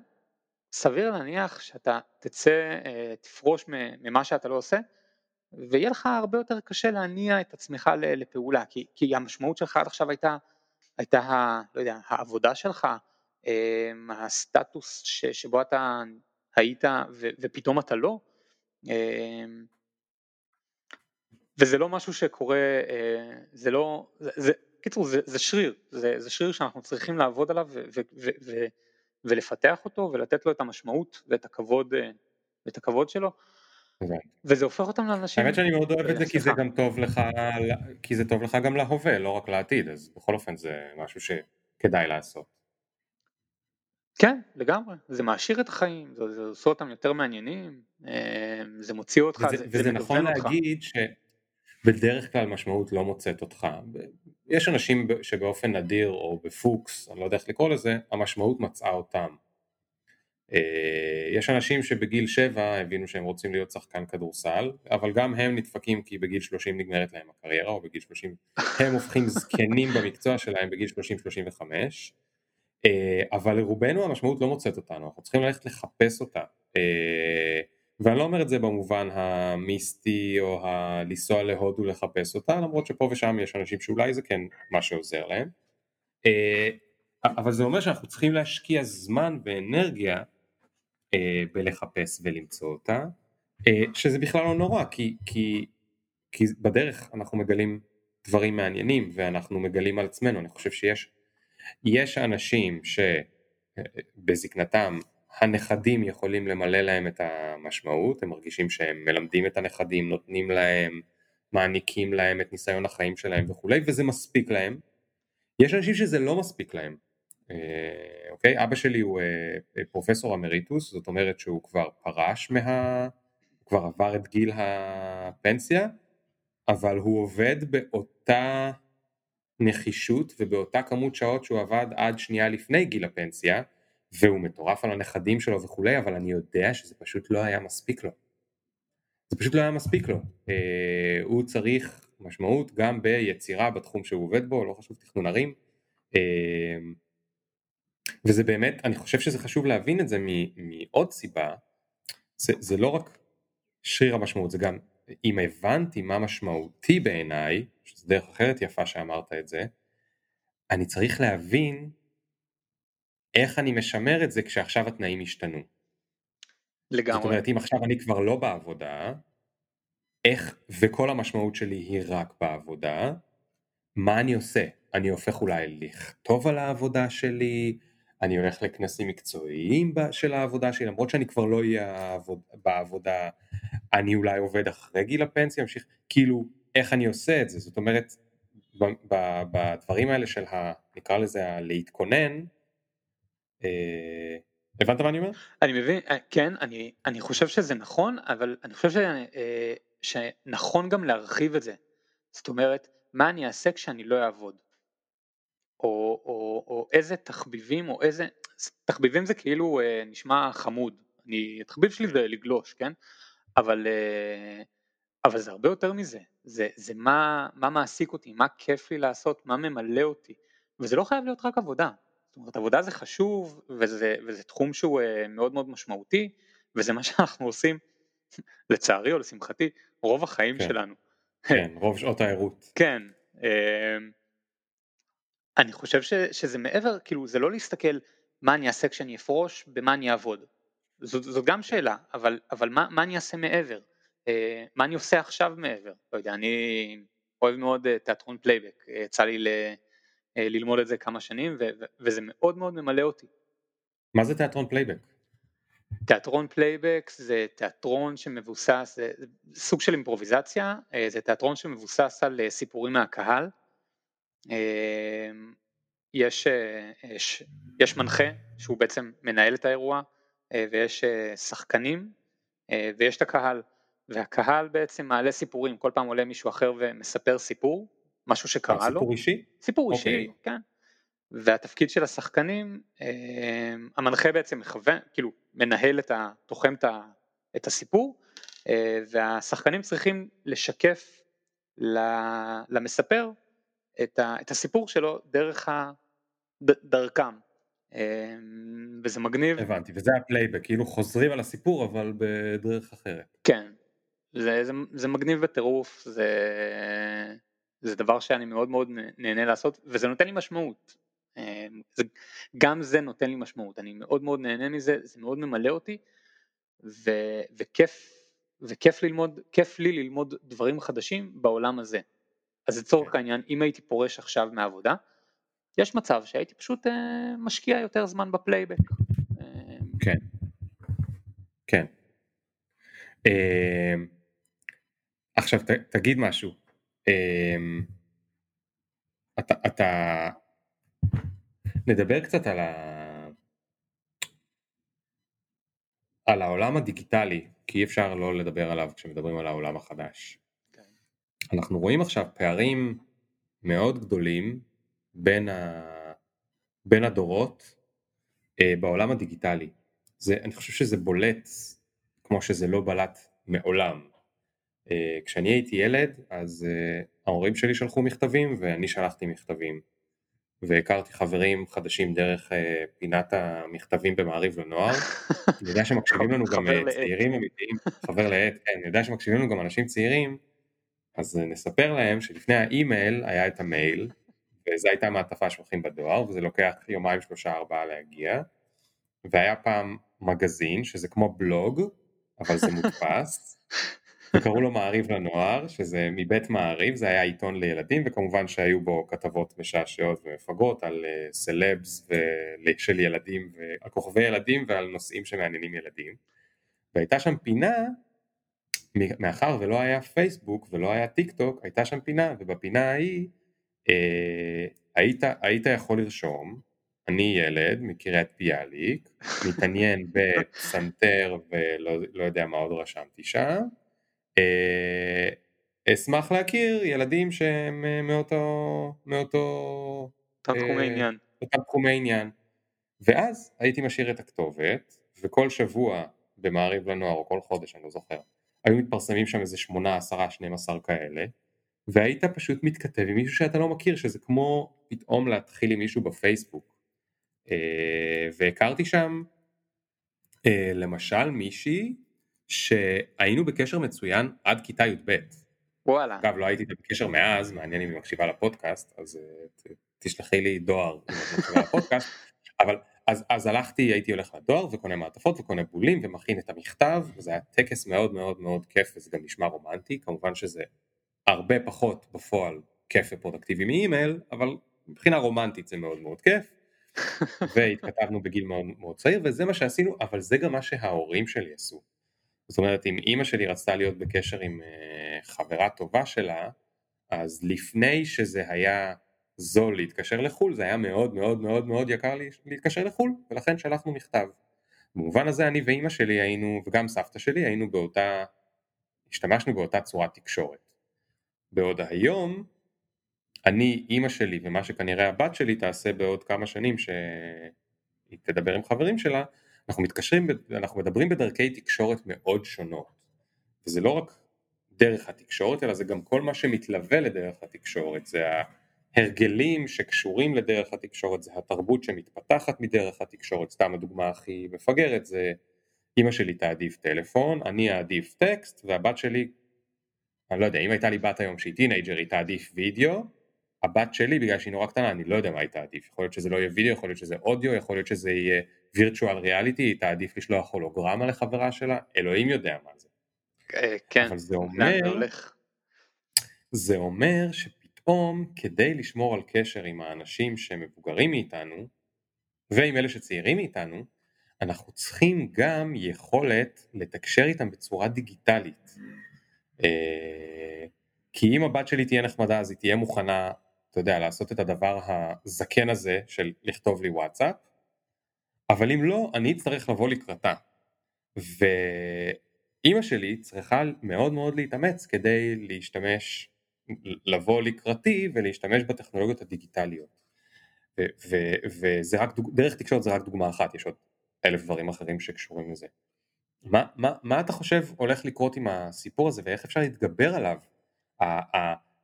סביר להניח שאתה תצא, אה, תפרוש ממה שאתה לא עושה, ויהיה לך הרבה יותר קשה להניע את עצמך לפעולה, כי, כי המשמעות שלך עד עכשיו הייתה, הייתה לא יודע, העבודה שלך, אמ, הסטטוס ש, שבו אתה היית ו, ופתאום אתה לא, אמ, וזה לא משהו שקורה, אה, זה לא, זה קיצור זה, זה שריר, זה, זה שריר שאנחנו צריכים לעבוד עליו ו, ו, ו, ו, ולפתח אותו ולתת לו את המשמעות ואת הכבוד, אה, ואת הכבוד שלו. וזה הופך אותם לאנשים... האמת שאני מאוד אוהב את זה כי זה גם טוב לך, כי זה טוב לך גם להווה, לא רק לעתיד, אז בכל אופן זה משהו שכדאי לעשות. כן, לגמרי, זה מעשיר את החיים, זה, זה עושה אותם יותר מעניינים, אה, זה מוציא אותך, וזה, זה, וזה זה נכון להגיד שבדרך כלל משמעות לא מוצאת אותך. יש אנשים שבאופן נדיר או בפוקס, אני לא יודע איך לקרוא לזה, המשמעות מצאה אותם. אה, יש אנשים שבגיל 7 הבינו שהם רוצים להיות שחקן כדורסל, אבל גם הם נדפקים כי בגיל 30 נגמרת להם הקריירה, או בגיל 30 הם הופכים זקנים במקצוע שלהם בגיל 30-35, אה, אבל לרובנו המשמעות לא מוצאת אותנו, אנחנו צריכים ללכת לחפש אותה. אה, ואני לא אומר את זה במובן המיסטי או הלנסוע להודו לחפש אותה, למרות שפה ושם יש אנשים שאולי זה כן מה שעוזר להם. אבל זה אומר שאנחנו צריכים להשקיע זמן ואנרגיה אה, בלחפש ולמצוא אותה, אה, שזה בכלל לא נורא, כי, כי, כי בדרך אנחנו מגלים דברים מעניינים ואנחנו מגלים על עצמנו, אני חושב שיש יש אנשים שבזקנתם הנכדים יכולים למלא להם את המשמעות, הם מרגישים שהם מלמדים את הנכדים, נותנים להם, מעניקים להם את ניסיון החיים שלהם וכולי, וזה מספיק להם. יש אנשים שזה לא מספיק להם, אה, אוקיי? אבא שלי הוא אה, פרופסור אמריטוס, זאת אומרת שהוא כבר פרש מה... הוא כבר עבר את גיל הפנסיה, אבל הוא עובד באותה נחישות ובאותה כמות שעות שהוא עבד עד שנייה לפני גיל הפנסיה, והוא מטורף על הנכדים שלו וכולי, אבל אני יודע שזה פשוט לא היה מספיק לו. זה פשוט לא היה מספיק לו. אה, הוא צריך משמעות גם ביצירה בתחום שהוא עובד בו, לא חשוב תכנון ערים. אה, וזה באמת, אני חושב שזה חשוב להבין את זה מעוד סיבה, זה, זה לא רק שריר המשמעות, זה גם אם הבנתי מה משמעותי בעיניי, שזו דרך אחרת יפה שאמרת את זה, אני צריך להבין איך אני משמר את זה כשעכשיו התנאים השתנו. לגמרי. זאת אומרת, אם עכשיו אני כבר לא בעבודה, איך, וכל המשמעות שלי היא רק בעבודה, מה אני עושה? אני הופך אולי לכתוב על העבודה שלי, אני הולך לכנסים מקצועיים של העבודה שלי, למרות שאני כבר לא אהיה בעבודה, אני אולי עובד אחרי גיל הפנסיה, ממשיך, כאילו, איך אני עושה את זה? זאת אומרת, בדברים האלה של ה... נקרא לזה הלהתכונן, הבנת מה אני אומר? אני מבין, אה, כן, אני, אני חושב שזה נכון, אבל אני חושב ש, אה, שנכון גם להרחיב את זה. זאת אומרת, מה אני אעשה כשאני לא אעבוד? או, או, או איזה תחביבים, או איזה... תחביבים זה כאילו אה, נשמע חמוד. אני, התחביב שלי זה לגלוש, כן? אבל, אה, אבל זה הרבה יותר מזה. זה, זה מה, מה מעסיק אותי, מה כיף לי לעשות, מה ממלא אותי. וזה לא חייב להיות רק עבודה. זאת אומרת, עבודה זה חשוב, וזה, וזה תחום שהוא אה, מאוד מאוד משמעותי, וזה מה שאנחנו עושים, לצערי או לשמחתי, רוב החיים כן. שלנו. כן, רוב שעות הערות. כן. אה, אני חושב ש, שזה מעבר, כאילו זה לא להסתכל מה אני אעשה כשאני אפרוש, במה אני אעבוד. זאת, זאת גם שאלה, אבל, אבל מה, מה אני אעשה מעבר? אה, מה אני עושה עכשיו מעבר? לא יודע, אני אוהב מאוד אה, תיאטרון פלייבק, יצא לי ל, אה, ללמוד את זה כמה שנים ו, וזה מאוד מאוד ממלא אותי. מה זה תיאטרון פלייבק? תיאטרון פלייבק זה תיאטרון שמבוסס, זה סוג של אימפרוביזציה, זה תיאטרון שמבוסס על סיפורים מהקהל. יש, יש, יש מנחה שהוא בעצם מנהל את האירוע ויש שחקנים ויש את הקהל והקהל בעצם מעלה סיפורים, כל פעם עולה מישהו אחר ומספר סיפור, משהו שקרה סיפור לו. סיפור אישי? סיפור okay. אישי, אוקיי. כן. והתפקיד של השחקנים, המנחה בעצם מכוון, כאילו מנהל את ה... תוחם את הסיפור והשחקנים צריכים לשקף למספר את, ה, את הסיפור שלו דרך ה, ד, דרכם. וזה מגניב. הבנתי, וזה הפלייבק, כאילו חוזרים על הסיפור אבל בדרך אחרת. כן, זה, זה, זה מגניב בטירוף, זה, זה דבר שאני מאוד מאוד נהנה לעשות, וזה נותן לי משמעות. זה, גם זה נותן לי משמעות, אני מאוד מאוד נהנה מזה, זה מאוד ממלא אותי, ו, וכיף, וכיף ללמוד, כיף לי ללמוד דברים חדשים בעולם הזה. אז לצורך כן. העניין, אם הייתי פורש עכשיו מהעבודה, יש מצב שהייתי פשוט אה, משקיע יותר זמן בפלייבק. אה, כן, כן. אה, עכשיו ת, תגיד משהו. אה, אתה, אתה... נדבר קצת על, ה... על העולם הדיגיטלי, כי אי אפשר לא לדבר עליו כשמדברים על העולם החדש. אנחנו רואים עכשיו פערים מאוד גדולים בין, ה... בין הדורות אה, בעולם הדיגיטלי. זה, אני חושב שזה בולט כמו שזה לא בלט מעולם. אה, כשאני הייתי ילד אז אה, ההורים שלי שלחו מכתבים ואני שלחתי מכתבים. והכרתי חברים חדשים דרך אה, פינת המכתבים במעריב לנוער. אני יודע שמקשיבים לנו גם צעירים אמיתיים, חבר לעת, כן, אני יודע שמקשיבים לנו גם אנשים צעירים. אז נספר להם שלפני האימייל היה את המייל, וזו הייתה מעטפה שהולכים בדואר, וזה לוקח יומיים שלושה ארבעה להגיע, והיה פעם מגזין, שזה כמו בלוג, אבל זה מודפס, וקראו לו מעריב לנוער, שזה מבית מעריב, זה היה עיתון לילדים, וכמובן שהיו בו כתבות משעשעות ומפגרות על אה, סלבס של ילדים, על כוכבי ילדים ועל נושאים שמעניינים ילדים. והייתה שם פינה מאחר ולא היה פייסבוק ולא היה טיק טוק, הייתה שם פינה, ובפינה ההיא אה, היית, היית יכול לרשום, אני ילד מקריית ביאליק, מתעניין בפסנתר ולא לא יודע מה עוד רשמתי שם, אשמח להכיר ילדים שהם אה, מאותו, מאותו, אותם תחומי אה, עניין, אותם תחומי עניין, ואז הייתי משאיר את הכתובת, וכל שבוע במעריב לנוער, או כל חודש, אני לא זוכר, היו מתפרסמים שם איזה שמונה, עשרה, שנים עשר כאלה, והיית פשוט מתכתב עם מישהו שאתה לא מכיר, שזה כמו פתאום להתחיל עם מישהו בפייסבוק. אה, והכרתי שם אה, למשל מישהי שהיינו בקשר מצוין עד כיתה י"ב. וואלה. אגב, לא הייתי בקשר מאז, מעניין אם היא מקשיבה לפודקאסט, אז אה, תשלחי לי דואר אם את מקשיבה לפודקאסט, אבל, אז, אז הלכתי, הייתי הולך לדואר וקונה מעטפות וקונה בולים ומכין את המכתב, וזה היה טקס מאוד מאוד מאוד כיף וזה גם נשמע רומנטי, כמובן שזה הרבה פחות בפועל כיף ופרודקטיבי מאימייל, אבל מבחינה רומנטית זה מאוד מאוד כיף. והתכתבנו בגיל מאוד מאוד צעיר וזה מה שעשינו אבל זה גם מה שההורים שלי עשו. זאת אומרת אם אימא שלי רצתה להיות בקשר עם uh, חברה טובה שלה אז לפני שזה היה זול להתקשר לחו"ל זה היה מאוד מאוד מאוד מאוד יקר להתקשר לחו"ל ולכן שלחנו מכתב. במובן הזה אני ואימא שלי היינו וגם סבתא שלי היינו באותה השתמשנו באותה צורת תקשורת. בעוד היום אני, אימא שלי ומה שכנראה הבת שלי תעשה בעוד כמה שנים שהיא תדבר עם חברים שלה, אנחנו מתקשרים, אנחנו מדברים בדרכי תקשורת מאוד שונות. וזה לא רק דרך התקשורת, אלא זה גם כל מה שמתלווה לדרך התקשורת, זה ההרגלים שקשורים לדרך התקשורת, זה התרבות שמתפתחת מדרך התקשורת, סתם הדוגמה הכי מפגרת זה אימא שלי תעדיף טלפון, אני אעדיף טקסט, והבת שלי, אני לא יודע, אם הייתה לי בת היום שהיא teenager היא תעדיף וידאו, הבת שלי בגלל שהיא נורא קטנה אני לא יודע מה היא תעדיף, יכול להיות שזה לא יהיה וידאו, יכול להיות שזה אודיו, יכול להיות שזה יהיה virtual reality, היא תעדיף לשלוח הולוגרמה לחברה שלה, אלוהים יודע מה זה. אה, כן, אבל זה אומר, זה אומר שפתאום כדי לשמור על קשר עם האנשים שמבוגרים מאיתנו ועם אלה שצעירים מאיתנו, אנחנו צריכים גם יכולת לתקשר איתם בצורה דיגיטלית. אה, כי אם הבת שלי תהיה נחמדה אז היא תהיה מוכנה אתה יודע, לעשות את הדבר הזקן הזה של לכתוב לי וואטסאפ, אבל אם לא, אני אצטרך לבוא לקראתה. ואימא שלי צריכה מאוד מאוד להתאמץ כדי להשתמש, לבוא לקראתי ולהשתמש בטכנולוגיות הדיגיטליות. וזה רק, דרך תקשורת זה רק דוגמה אחת, יש עוד אלף דברים אחרים שקשורים לזה. מה, מה, מה אתה חושב הולך לקרות עם הסיפור הזה ואיך אפשר להתגבר עליו?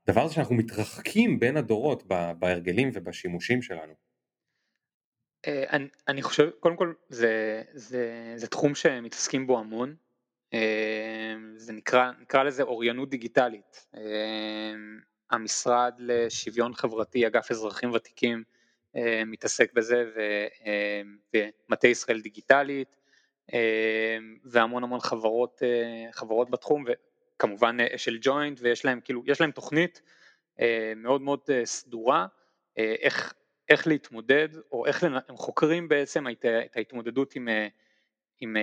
הדבר הזה שאנחנו מתרחקים בין הדורות בהרגלים ובשימושים שלנו. אה, אני, חושב, קודם כל זה תחום שמתעסקים בו המון, אה, זה נקרא, נקרא לזה אוריינות דיגיטלית. אה, המשרד לשוויון חברתי, אגף אזרחים ותיקים, מתעסק בזה ומטה ישראל דיגיטלית והמון המון חברות, חברות בתחום כמובן אה, של ג'וינט ויש להם כאילו, יש להם תוכנית אה, מאוד מאוד אה, סדורה איך, איך להתמודד או איך הם חוקרים בעצם את ההתמודדות עם, עם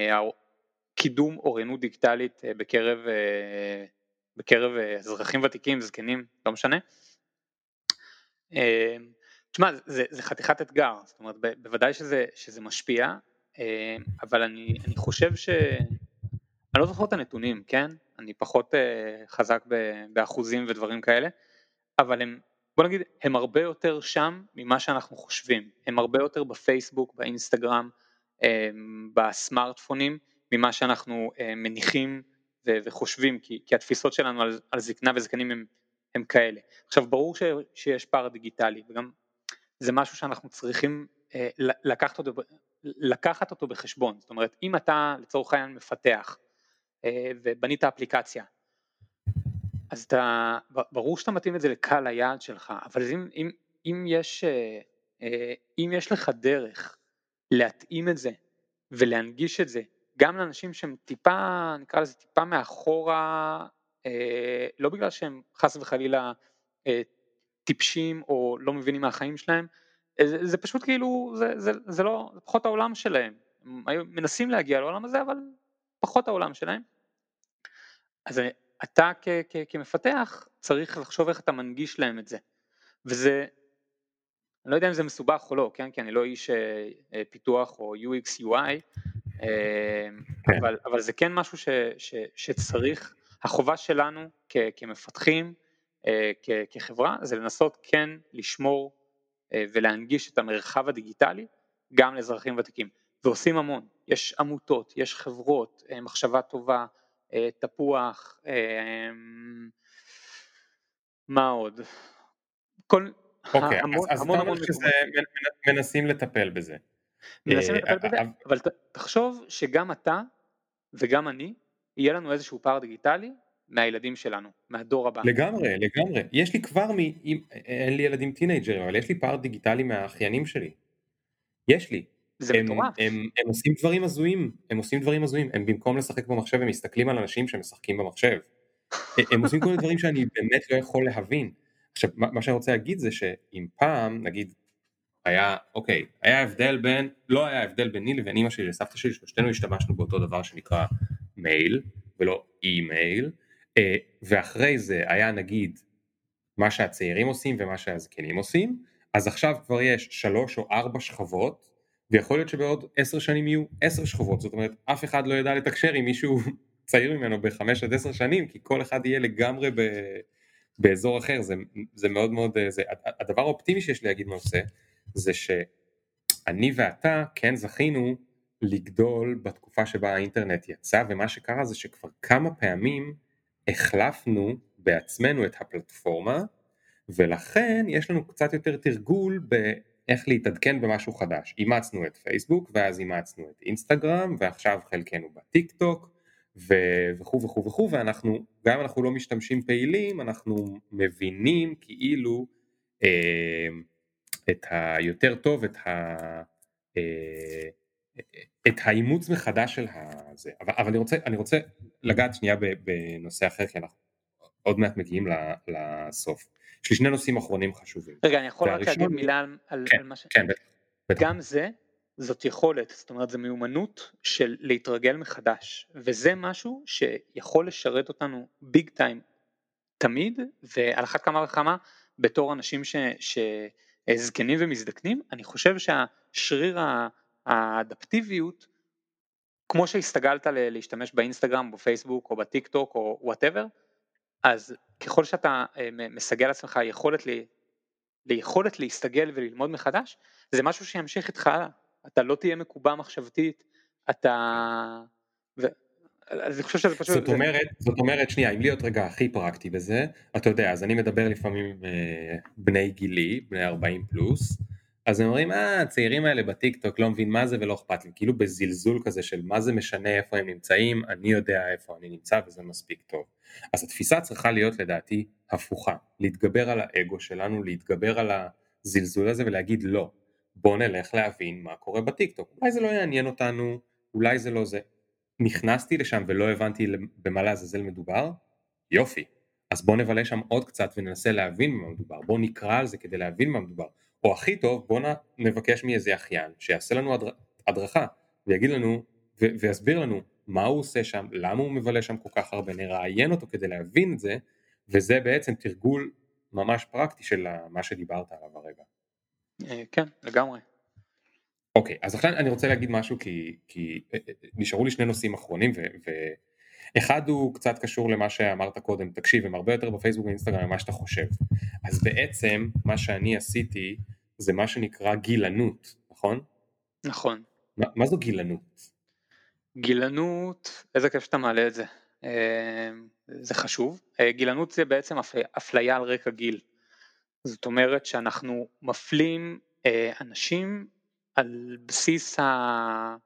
קידום אוריינות דיגיטלית בקרב, בקרב אזרחים ותיקים, זקנים, לא משנה. תשמע, זה, זה חתיכת אתגר, זאת אומרת בוודאי שזה, שזה משפיע, אבל אני, אני חושב ש... אני לא זוכר את הנתונים, כן? אני פחות uh, חזק באחוזים ודברים כאלה, אבל הם, בוא נגיד, הם הרבה יותר שם ממה שאנחנו חושבים, הם הרבה יותר בפייסבוק, באינסטגרם, um, בסמארטפונים, ממה שאנחנו uh, מניחים ו- וחושבים, כי, כי התפיסות שלנו על, על זקנה וזקנים הם, הם כאלה. עכשיו ברור ש, שיש פער דיגיטלי, וגם זה משהו שאנחנו צריכים uh, לקחת אותו, לקחת אותו בחשבון, זאת אומרת אם אתה לצורך העניין מפתח ובנית אפליקציה. אז אתה, ברור שאתה מתאים את זה לקהל היעד שלך, אבל אם, אם, אם, יש, אה, אה, אם יש לך דרך להתאים את זה ולהנגיש את זה גם לאנשים שהם טיפה, נקרא לזה טיפה מאחורה, לא בגלל שהם חס וחלילה טיפשים או לא מבינים מהחיים שלהם, זה, זה פשוט כאילו, זה, זה, זה לא, זה פחות העולם שלהם, הם מנסים להגיע לעולם הזה אבל פחות העולם שלהם. אז אתה כ- כ- כמפתח צריך לחשוב איך אתה מנגיש להם את זה. וזה, אני לא יודע אם זה מסובך או לא, כן? כי אני לא איש אה, אה, פיתוח או UX UI, אה, כן. אבל, אבל זה כן משהו ש, ש, שצריך, החובה שלנו כ, כמפתחים, כ, כחברה, זה לנסות כן לשמור ולהנגיש את המרחב הדיגיטלי גם לאזרחים ותיקים. ועושים המון, יש עמותות, יש חברות, מחשבה טובה, תפוח, אה, מה עוד? כל, אוקיי, המון, אז, המון, המון שזה מנסים לטפל בזה. מנסים אה, לטפל בזה, אבל תחשוב שגם אתה וגם אני, יהיה לנו איזשהו פער דיגיטלי מהילדים שלנו, מהדור הבא. לגמרי, לגמרי. יש לי כבר, מ... אין לי ילדים טינג'רים, אבל יש לי פער דיגיטלי מהאחיינים שלי. יש לי. זה הם, מטורף. הם, הם עושים דברים הזויים, הם עושים דברים הזויים, הם במקום לשחק במחשב הם מסתכלים על אנשים שמשחקים במחשב. הם עושים כל מיני דברים שאני באמת לא יכול להבין. עכשיו, מה מה שאני רוצה להגיד זה שאם פעם, נגיד, היה, אוקיי, היה הבדל בין, לא היה הבדל ביני לבין אמא שלי לסבתא שלי, שלושתנו השתמשנו באותו דבר שנקרא מייל, ולא אימייל, אה, ואחרי זה היה נגיד מה שהצעירים עושים ומה שהזקנים עושים, אז עכשיו כבר יש שלוש או ארבע שכבות, ויכול להיות שבעוד עשר שנים יהיו עשר שכבות, זאת אומרת אף אחד לא ידע לתקשר עם מישהו צעיר ממנו בחמש עד עשר שנים, כי כל אחד יהיה לגמרי ב... באזור אחר, זה, זה מאוד מאוד, זה, הדבר האופטימי שיש לי להגיד בנושא, זה שאני ואתה כן זכינו לגדול בתקופה שבה האינטרנט יצא, ומה שקרה זה שכבר כמה פעמים החלפנו בעצמנו את הפלטפורמה, ולכן יש לנו קצת יותר תרגול באיך להתעדכן במשהו חדש. אימצנו את פייסבוק, ואז אימצנו את אינסטגרם, ועכשיו חלקנו בטיק טוק, וכו' וכו' וכו', ואנחנו, גם אנחנו לא משתמשים פעילים, אנחנו מבינים כאילו אה, את היותר טוב, את, ה, אה, את האימוץ מחדש של הזה. אבל, אבל אני, רוצה, אני רוצה לגעת שנייה בנושא אחר, כי אנחנו עוד מעט מגיעים לסוף. יש לי שני נושאים אחרונים חשובים. רגע, אני יכול רק להגיד מילה על, כן, על מה ש... כן, בטח. גם זה, זאת יכולת, זאת אומרת זו מיומנות של להתרגל מחדש, וזה משהו שיכול לשרת אותנו big time תמיד, ועל אחת כמה וכמה בתור אנשים ש, שזקנים ומזדקנים, אני חושב שהשריר האדפטיביות, כמו שהסתגלת להשתמש באינסטגרם, בפייסבוק או בטיק טוק או whatever, אז ככל שאתה אה, מסגל לעצמך יכולת, לי, ליכולת להסתגל וללמוד מחדש, זה משהו שימשיך איתך הלאה. אתה לא תהיה מקובע מחשבתית, אתה... ו... אז אני חושב שזה פשוט... זאת אומרת, זה... זאת אומרת, שנייה, אם להיות רגע הכי פרקטי בזה, אתה יודע, אז אני מדבר לפעמים עם אה, בני גילי, בני 40 פלוס, אז הם אומרים, אה, הצעירים האלה בטיק טוק לא מבין מה זה ולא אכפת לי, כאילו בזלזול כזה של מה זה משנה איפה הם נמצאים, אני יודע איפה אני נמצא וזה מספיק טוב. אז התפיסה צריכה להיות לדעתי הפוכה, להתגבר על האגו שלנו, להתגבר על הזלזול הזה ולהגיד לא, בוא נלך להבין מה קורה בטיק טוק, אולי זה לא יעניין אותנו, אולי זה לא זה. נכנסתי לשם ולא הבנתי במה לעזאזל מדובר, יופי, אז בוא נבלה שם עוד קצת וננסה להבין במה מדובר, בוא נקרא על זה כדי להבין במה מדובר. או הכי טוב בוא נבקש מאיזה אחיין שיעשה לנו הדר... הדרכה ויגיד לנו ו... ויסביר לנו מה הוא עושה שם, למה הוא מבלה שם כל כך הרבה, נראיין אותו כדי להבין את זה וזה בעצם תרגול ממש פרקטי של מה שדיברת עליו הרגע. אה, כן, לגמרי. אוקיי, אז עכשיו אני רוצה להגיד משהו כי, כי אה, אה, נשארו לי שני נושאים אחרונים ו... אחד הוא קצת קשור למה שאמרת קודם, תקשיב, הם הרבה יותר בפייסבוק ואינסטגרם ממה שאתה חושב. אז בעצם מה שאני עשיתי זה מה שנקרא גילנות, נכון? נכון. מה, מה זו גילנות? גילנות, איזה כיף שאתה מעלה את זה. אה, זה חשוב. אה, גילנות זה בעצם אפליה על רקע גיל. זאת אומרת שאנחנו מפלים אה, אנשים על בסיס, ה...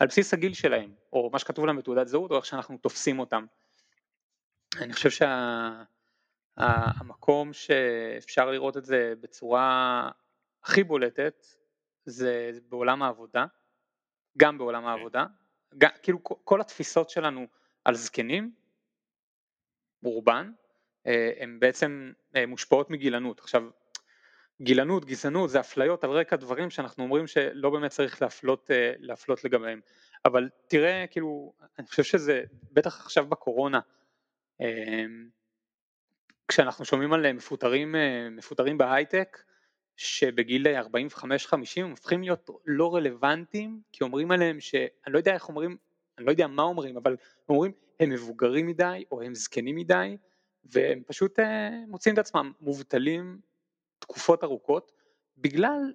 על בסיס הגיל שלהם, או מה שכתוב להם בתעודת זהות, או איך שאנחנו תופסים אותם. אני חושב שהמקום שה... שאפשר לראות את זה בצורה הכי בולטת זה בעולם העבודה, גם בעולם העבודה, גם, כאילו כל התפיסות שלנו על זקנים, רובן, אה, הן בעצם אה, מושפעות מגילנות. עכשיו, גילנות, גזענות, זה אפליות על רקע דברים שאנחנו אומרים שלא באמת צריך להפלות, אה, להפלות לגביהם. אבל תראה, כאילו, אני חושב שזה, בטח עכשיו בקורונה, כשאנחנו שומעים על מפוטרים, מפוטרים בהייטק, שבגיל 45-50 הם הופכים להיות לא רלוונטיים, כי אומרים עליהם ש... אני לא יודע איך אומרים, אני לא יודע מה אומרים, אבל אומרים הם מבוגרים מדי או הם זקנים מדי, והם פשוט מוצאים את עצמם מובטלים תקופות ארוכות בגלל,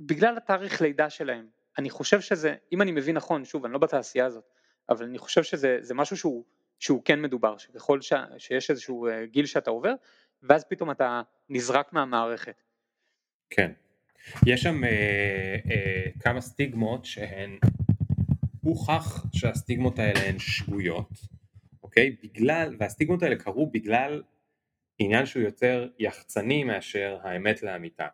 בגלל התאריך לידה שלהם. אני חושב שזה, אם אני מבין נכון, שוב, אני לא בתעשייה הזאת, אבל אני חושב שזה משהו שהוא, שהוא כן מדובר, שככל ש, שיש איזשהו אה, גיל שאתה עובר, ואז פתאום אתה נזרק מהמערכת. כן. יש שם אה, אה, כמה סטיגמות שהן, הוכח שהסטיגמות האלה הן שגויות, אוקיי? בגלל, והסטיגמות האלה קרו בגלל עניין שהוא יותר יחצני מאשר האמת לאמיתה.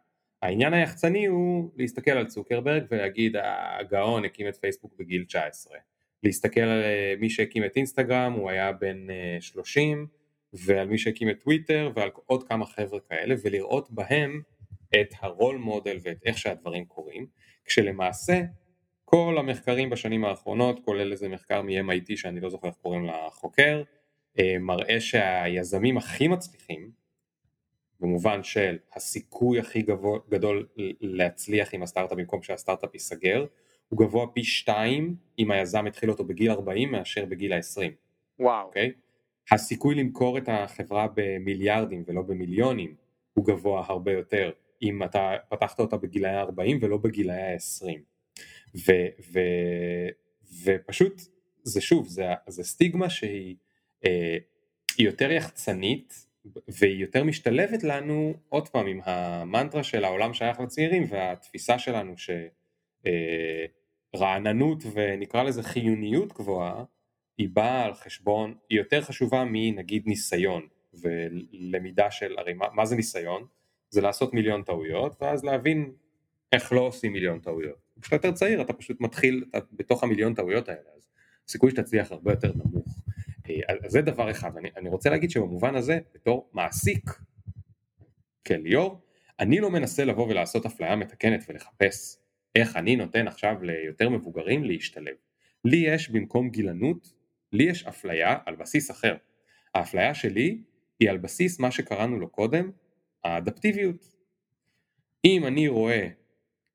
העניין היחצני הוא להסתכל על צוקרברג ולהגיד הגאון הקים את פייסבוק בגיל 19. להסתכל על אה, מי שהקים את אינסטגרם הוא היה בן 30 ועל מי שהקים את טוויטר ועל עוד כמה חבר'ה כאלה ולראות בהם את הרול מודל ואת איך שהדברים קורים כשלמעשה כל המחקרים בשנים האחרונות כולל איזה מחקר מ-MIT שאני לא זוכר איך קוראים לחוקר מראה שהיזמים הכי מצליחים במובן של הסיכוי הכי גבוה, גדול להצליח עם הסטארט-אפ במקום שהסטארט-אפ ייסגר הוא גבוה פי שתיים אם היזם התחיל אותו בגיל 40 מאשר בגיל ה-20. וואו. Okay? אוקיי? הסיכוי למכור את החברה במיליארדים ולא במיליונים הוא גבוה הרבה יותר אם אתה פתחת אותה בגילאי ה-40 ולא בגילאי ה-20. ו, ו, ופשוט זה שוב, זה, זה סטיגמה שהיא אה, יותר יחצנית והיא יותר משתלבת לנו עוד פעם עם המנטרה של העולם שייך לצעירים והתפיסה שלנו שרעננות אה, ונקרא לזה חיוניות גבוהה היא באה על חשבון, היא יותר חשובה מנגיד ניסיון ולמידה של, הרי מה, מה זה ניסיון? זה לעשות מיליון טעויות ואז להבין איך לא עושים מיליון טעויות. כשאתה יותר צעיר אתה פשוט מתחיל אתה בתוך המיליון טעויות האלה אז הסיכוי שתצליח הרבה יותר נמוך. אה, אז זה דבר אחד, אני, אני רוצה להגיד שבמובן הזה בתור מעסיק כן ליאור, אני לא מנסה לבוא ולעשות אפליה מתקנת ולחפש איך אני נותן עכשיו ליותר מבוגרים להשתלב. לי יש במקום גילנות, לי יש אפליה על בסיס אחר. האפליה שלי היא על בסיס מה שקראנו לו קודם, האדפטיביות. אם אני רואה,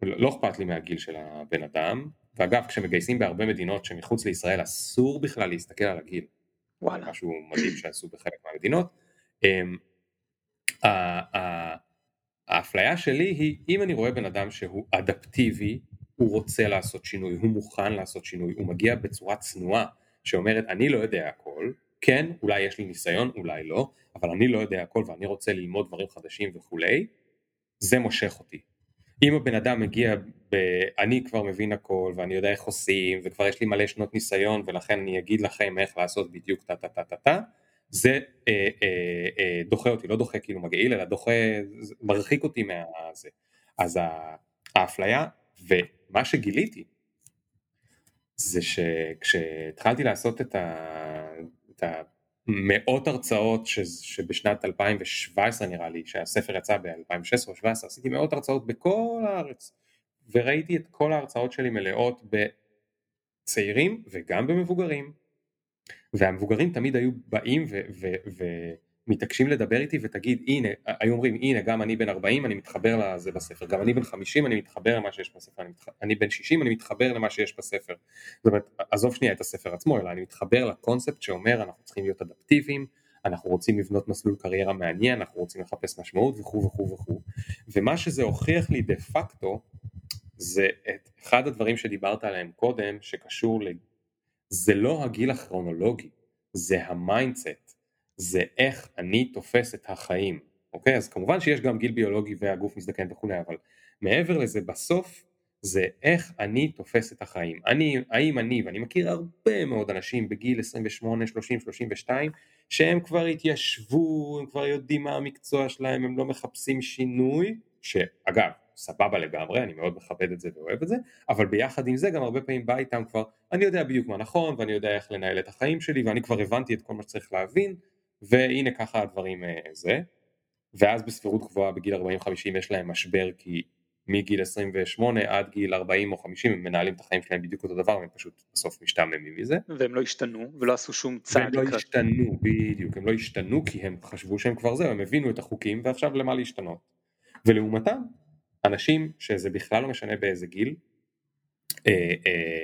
לא, אכפת לי מהגיל של הבן אדם, ואגב כשמגייסים בהרבה מדינות שמחוץ לישראל אסור בכלל להסתכל על הגיל, וואלה. משהו מדהים שעשו בחלק מהמדינות. האפליה שלי היא אם אני רואה בן אדם שהוא אדפטיבי, הוא רוצה לעשות שינוי, הוא מוכן לעשות שינוי, הוא מגיע בצורה צנועה שאומרת אני לא יודע הכל, כן אולי יש לי ניסיון, אולי לא, אבל אני לא יודע הכל ואני רוצה ללמוד דברים חדשים וכולי, זה מושך אותי. אם הבן אדם מגיע ב... אני כבר מבין הכל ואני יודע איך עושים וכבר יש לי מלא שנות ניסיון ולכן אני אגיד לכם איך לעשות בדיוק טה טה טה טה טה זה אה, אה, אה, דוחה אותי, לא דוחה כאילו מגעיל אלא דוחה, מרחיק אותי מהזה. אז האפליה ומה שגיליתי זה שכשהתחלתי לעשות את, ה, את המאות הרצאות ש, שבשנת 2017 נראה לי, שהספר יצא ב-2016 או 2017, עשיתי מאות הרצאות בכל הארץ וראיתי את כל ההרצאות שלי מלאות בצעירים וגם במבוגרים והמבוגרים תמיד היו באים ומתעקשים לדבר איתי ותגיד הנה, היו אומרים הנה גם אני בן 40 אני מתחבר לזה בספר, גם אני בן 50 אני מתחבר למה שיש בספר, אני, מתח... אני בן 60 אני מתחבר למה שיש בספר, זאת אומרת עזוב שנייה את הספר עצמו אלא אני מתחבר לקונספט שאומר אנחנו צריכים להיות אדפטיביים אנחנו רוצים לבנות מסלול קריירה מעניין, אנחנו רוצים לחפש משמעות וכו' וכו' וכו' ומה שזה הוכיח לי דה פקטו זה את אחד הדברים שדיברת עליהם קודם שקשור. זה לא הגיל הכרונולוגי, זה ה mindset, זה איך אני תופס את החיים, אוקיי? אז כמובן שיש גם גיל ביולוגי והגוף מזדקן וכולי, אבל מעבר לזה בסוף זה איך אני תופס את החיים. אני, האם אני, ואני מכיר הרבה מאוד אנשים בגיל 28, 30, 32, שהם כבר התיישבו, הם כבר יודעים מה המקצוע שלהם, הם לא מחפשים שינוי, שאגב, סבבה לגמרי, אני מאוד מכבד את זה ואוהב את זה, אבל ביחד עם זה גם הרבה פעמים בא איתם כבר, אני יודע בדיוק מה נכון, ואני יודע איך לנהל את החיים שלי, ואני כבר הבנתי את כל מה שצריך להבין, והנה ככה הדברים אה, זה, ואז בסבירות גבוהה בגיל 40-50 יש להם משבר כי מגיל 28 עד גיל 40 או 50 הם מנהלים את החיים שלהם בדיוק אותו דבר והם פשוט בסוף משתעממים מזה. והם לא השתנו ולא עשו שום צעד. והם לא השתנו, בדיוק, הם לא השתנו כי הם חשבו שהם כבר זהו, הם הבינו את החוקים ועכשיו למה להשתנות. ולעומתם אנשים שזה בכלל לא משנה באיזה גיל, אה, אה,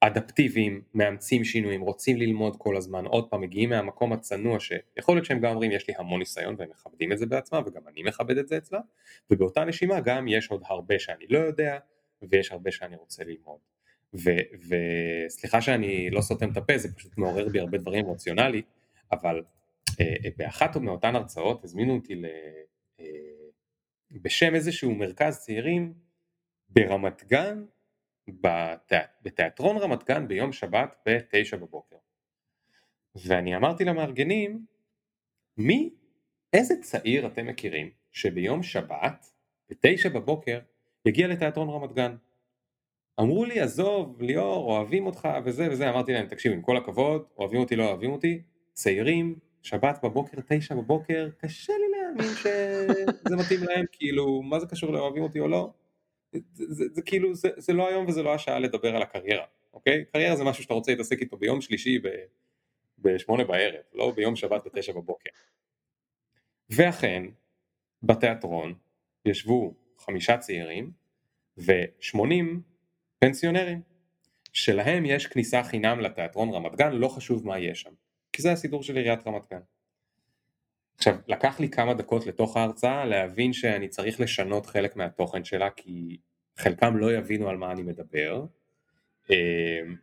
אדפטיביים, מאמצים שינויים, רוצים ללמוד כל הזמן, עוד פעם מגיעים מהמקום הצנוע שיכול להיות שהם גם אומרים יש לי המון ניסיון והם מכבדים את זה בעצמם וגם אני מכבד את זה אצלם ובאותה נשימה גם יש עוד הרבה שאני לא יודע ויש הרבה שאני רוצה ללמוד. וסליחה שאני לא סותם את הפה זה פשוט מעורר בי הרבה דברים אמוציונלית אבל אה, באחת מאותן הרצאות הזמינו אותי ל... אה, בשם איזשהו מרכז צעירים ברמת גן בתיאט... בתיאטרון רמת גן ביום שבת ב-9 בבוקר. ואני אמרתי למארגנים, מי, איזה צעיר אתם מכירים שביום שבת בתשע בבוקר יגיע לתיאטרון רמת גן. אמרו לי עזוב ליאור אוהבים אותך וזה וזה אמרתי להם תקשיב עם כל הכבוד אוהבים אותי לא אוהבים אותי צעירים שבת בבוקר תשע בבוקר קשה לי להאמין שזה מתאים להם כאילו מה זה קשור לאוהבים אותי או לא? זה, זה, זה כאילו זה, זה לא היום וזה לא השעה לדבר על הקריירה אוקיי? קריירה זה משהו שאתה רוצה להתעסק איתו ביום שלישי בשמונה בערב לא ביום שבת בתשע בבוקר. ואכן בתיאטרון ישבו חמישה צעירים ושמונים פנסיונרים, שלהם יש כניסה חינם לתיאטרון רמת גן, לא חשוב מה יש שם, כי זה הסידור של עיריית רמת גן. עכשיו, לקח לי כמה דקות לתוך ההרצאה להבין שאני צריך לשנות חלק מהתוכן שלה, כי חלקם לא יבינו על מה אני מדבר, אמ,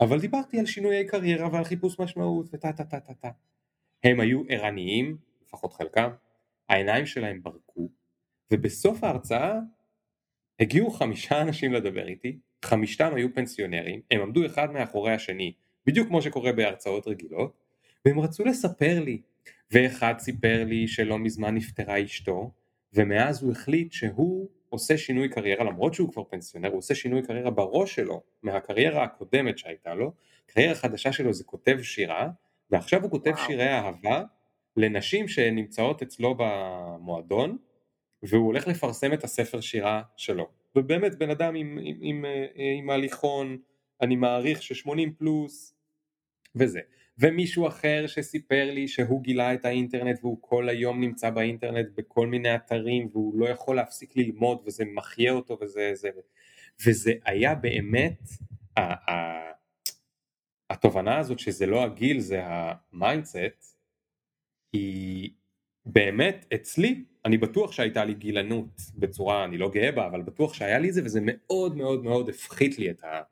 אבל דיברתי על שינויי קריירה ועל חיפוש משמעות וטה טה טה טה טה. הם היו ערניים, לפחות חלקם, העיניים שלהם ברקו, ובסוף ההרצאה הגיעו חמישה אנשים לדבר איתי, חמישתם היו פנסיונרים, הם עמדו אחד מאחורי השני, בדיוק כמו שקורה בהרצאות רגילות, והם רצו לספר לי, ואחד סיפר לי שלא מזמן נפטרה אשתו, ומאז הוא החליט שהוא עושה שינוי קריירה, למרות שהוא כבר פנסיונר, הוא עושה שינוי קריירה בראש שלו, מהקריירה הקודמת שהייתה לו, קריירה חדשה שלו זה כותב שירה, ועכשיו הוא כותב וואו. שירי אהבה לנשים שנמצאות אצלו במועדון, והוא הולך לפרסם את הספר שירה שלו. ובאמת בן אדם עם, עם, עם, אה, עם הליכון, אני מעריך ש-80 פלוס וזה. ומישהו אחר שסיפר לי שהוא גילה את האינטרנט והוא כל היום נמצא באינטרנט בכל מיני אתרים והוא לא יכול להפסיק ללמוד וזה מחיה אותו וזה זה וזה היה באמת ה, ה, התובנה הזאת שזה לא הגיל זה ה mindset היא באמת אצלי אני בטוח שהייתה לי גילנות בצורה, אני לא גאה בה, אבל בטוח שהיה לי זה, וזה מאוד מאוד מאוד הפחית לי את, ה,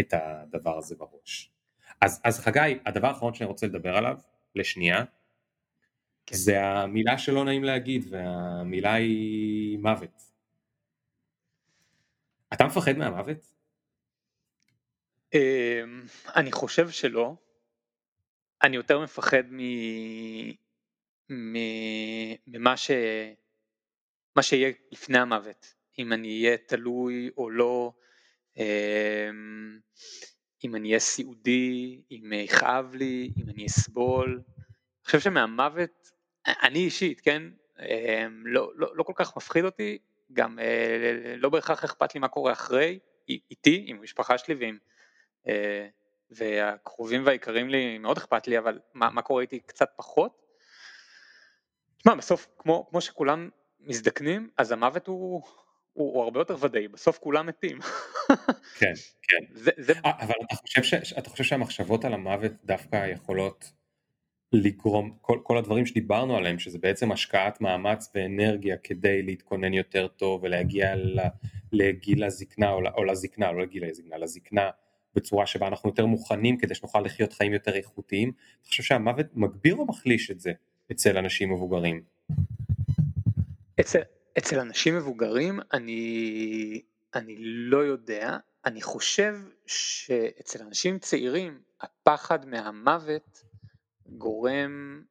את הדבר הזה בראש. אז, אז חגי, הדבר האחרון שאני רוצה לדבר עליו, לשנייה, כן. זה המילה שלא נעים להגיד, והמילה היא מוות. אתה מפחד מהמוות? אמ, אני חושב שלא. אני יותר מפחד מ... ממה ש... מה שיהיה לפני המוות, אם אני אהיה תלוי או לא, אם אני אהיה סיעודי, אם יכאב לי, אם אני אסבול. אני חושב שמהמוות, אני אישית, כן, אמ, לא, לא, לא כל כך מפחיד אותי, גם אה, לא בהכרח אכפת לי מה קורה אחרי, איתי, עם המשפחה שלי ועם... אה, והקרובים והיקרים לי מאוד אכפת לי, אבל מה, מה קורה איתי קצת פחות. תשמע, בסוף, כמו, כמו שכולם מזדקנים, אז המוות הוא, הוא, הוא הרבה יותר ודאי, בסוף כולם מתים. כן, כן. זה, זה... אה, אבל אתה חושב, ש, אתה חושב שהמחשבות על המוות דווקא יכולות לגרום, כל, כל הדברים שדיברנו עליהם, שזה בעצם השקעת מאמץ ואנרגיה כדי להתכונן יותר טוב ולהגיע לגיל הזקנה או, או לזקנה, לא לגיל הזקנה, לזקנה. בצורה שבה אנחנו יותר מוכנים כדי שנוכל לחיות חיים יותר איכותיים, אתה חושב שהמוות מגביר או מחליש את זה? אצל אנשים מבוגרים? אצל, אצל אנשים מבוגרים אני, אני לא יודע, אני חושב שאצל אנשים צעירים הפחד מהמוות גורם,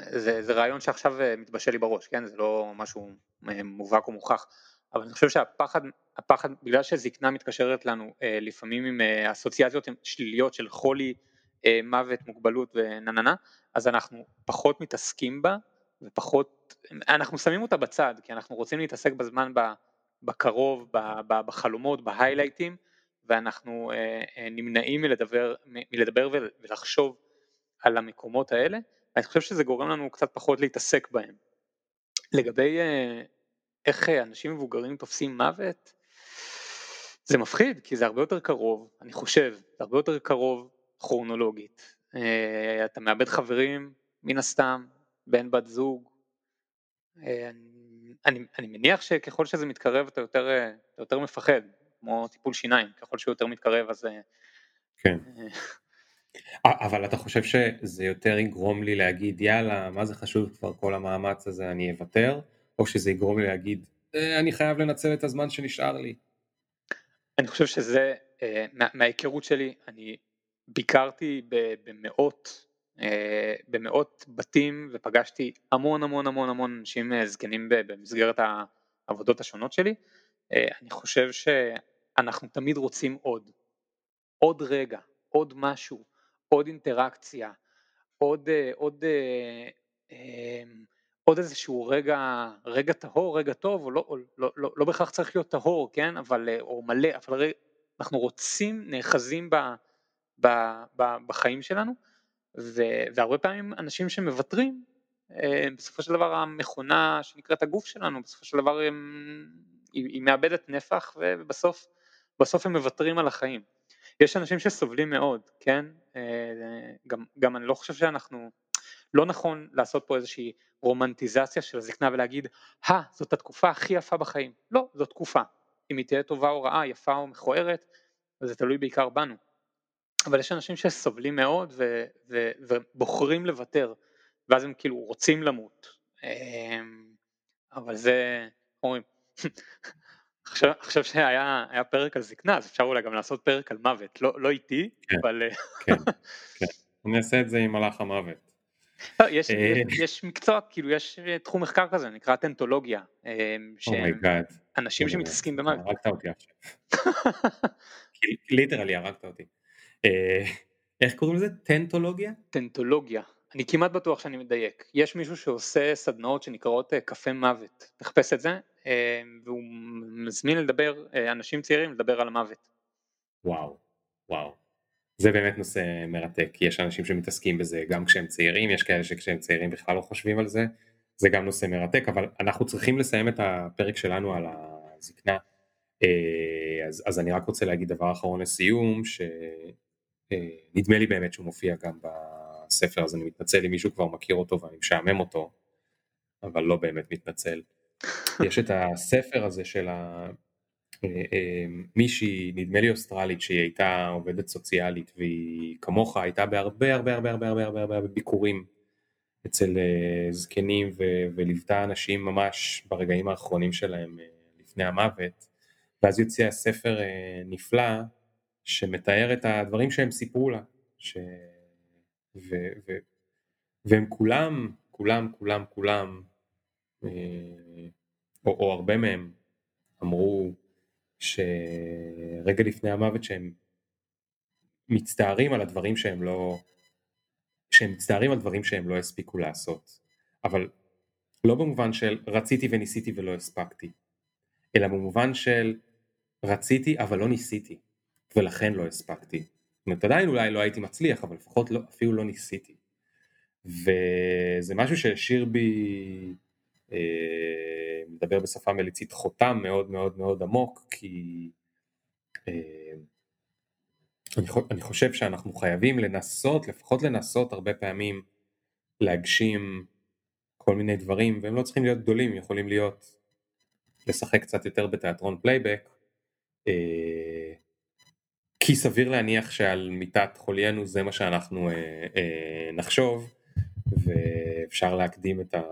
זה, זה רעיון שעכשיו מתבשל לי בראש, כן? זה לא משהו מובהק או מוכח, אבל אני חושב שהפחד, הפחד, בגלל שזקנה מתקשרת לנו אה, לפעמים עם אה, אסוציאציות שליליות של חולי, אה, מוות, מוגבלות ונה אז אנחנו פחות מתעסקים בה ופחות, אנחנו שמים אותה בצד כי אנחנו רוצים להתעסק בזמן בקרוב, בחלומות, בהיילייטים ואנחנו אה, אה, נמנעים מלדבר, מלדבר ולחשוב על המקומות האלה, אני חושב שזה גורם לנו קצת פחות להתעסק בהם. לגבי איך אנשים מבוגרים תופסים מוות, זה מפחיד כי זה הרבה יותר קרוב, אני חושב, זה הרבה יותר קרוב כרונולוגית. אה, אתה מאבד חברים מן הסתם, בן בת זוג. אה, אני, אני מניח שככל שזה מתקרב אתה יותר, אה, אתה יותר מפחד, כמו טיפול שיניים, ככל שהוא יותר מתקרב אז... כן. אבל אתה חושב שזה יותר יגרום לי להגיד יאללה מה זה חשוב כבר כל המאמץ הזה אני אוותר או שזה יגרום לי להגיד אני חייב לנצל את הזמן שנשאר לי. אני חושב שזה מההיכרות שלי אני ביקרתי במאות אה, במאות בתים ופגשתי המון המון המון המון אנשים אה, זקנים במסגרת העבודות השונות שלי, אה, אני חושב שאנחנו תמיד רוצים עוד, עוד רגע, עוד משהו, עוד אינטראקציה, עוד, עוד, עוד איזשהו רגע, רגע טהור, רגע טוב, או לא, או לא, לא, לא בהכרח צריך להיות טהור, כן, אבל, או מלא, אבל אנחנו רוצים, נאחזים ב, ב, ב, בחיים שלנו, ו, והרבה פעמים אנשים שמוותרים, אה, בסופו של דבר המכונה שנקראת הגוף שלנו, בסופו של דבר הם, היא, היא מאבדת נפח ובסוף בסוף הם מוותרים על החיים. יש אנשים שסובלים מאוד, כן? אה, גם, גם אני לא חושב שאנחנו, לא נכון לעשות פה איזושהי רומנטיזציה של הזקנה ולהגיד, הא, זאת התקופה הכי יפה בחיים. לא, זאת תקופה. אם היא תהיה טובה או רעה, יפה או מכוערת, זה תלוי בעיקר בנו. אבל יש אנשים שסובלים מאוד ו, ו, ובוחרים לוותר, ואז הם כאילו רוצים למות. אמ, אבל זה, אומרים, עכשיו, עכשיו שהיה פרק על זקנה, אז אפשר אולי גם לעשות פרק על מוות, לא, לא איתי, כן, אבל... אה, כן, כן, אני אעשה את זה עם מלאך המוות. לא, יש, אה. יש, יש מקצוע, כאילו יש תחום מחקר כזה, נקרא טנטולוגיה, אמ, שהם אנשים שמתעסקים במוות. הרגת אותי עכשיו. ליטרלי הרגת אותי. אה, איך קוראים לזה? טנטולוגיה? טנטולוגיה. אני כמעט בטוח שאני מדייק. יש מישהו שעושה סדנאות שנקראות אה, קפה מוות. תחפש את זה, אה, והוא מזמין לדבר, אנשים צעירים לדבר על המוות. וואו, וואו. זה באמת נושא מרתק, יש אנשים שמתעסקים בזה גם כשהם צעירים, יש כאלה שכשהם צעירים בכלל לא חושבים על זה, זה גם נושא מרתק, אבל אנחנו צריכים לסיים את הפרק שלנו על הזקנה, אז, אז אני רק רוצה להגיד דבר אחרון לסיום, ש... אה, נדמה לי באמת שהוא מופיע גם בספר, אז אני מתנצל אם מישהו כבר מכיר אותו ואני משעמם אותו, אבל לא באמת מתנצל. יש את הספר הזה של ה... אה, אה, מישהי, נדמה לי אוסטרלית, שהיא הייתה עובדת סוציאלית והיא כמוך הייתה בהרבה הרבה הרבה הרבה הרבה הרבה הרבה ביקורים אצל זקנים ו- וליוותה אנשים ממש ברגעים האחרונים שלהם לפני המוות ואז יוצא הספר נפלא שמתאר את הדברים שהם סיפרו לה, ש... ו... ו... והם כולם, כולם, כולם, כולם, אה, או, או הרבה מהם אמרו שרגע לפני המוות שהם מצטערים על הדברים שהם לא, שהם מצטערים על דברים שהם לא הספיקו לעשות, אבל לא במובן של רציתי וניסיתי ולא הספקתי, אלא במובן של רציתי אבל לא ניסיתי. ולכן לא הספקתי. זאת אומרת עדיין אולי לא הייתי מצליח אבל לפחות לא, אפילו לא ניסיתי. וזה משהו שהשאיר בי, אה, מדבר בשפה מליצית, חותם מאוד מאוד מאוד עמוק כי אה, אני, חושב שאנחנו חייבים לנסות, לפחות לנסות הרבה פעמים להגשים כל מיני דברים והם לא צריכים להיות גדולים, יכולים להיות לשחק קצת יותר בתיאטרון פלייבק. אה, כי סביר להניח שעל מיטת חוליינו זה מה שאנחנו אה, אה, נחשוב ואפשר להקדים את, ה,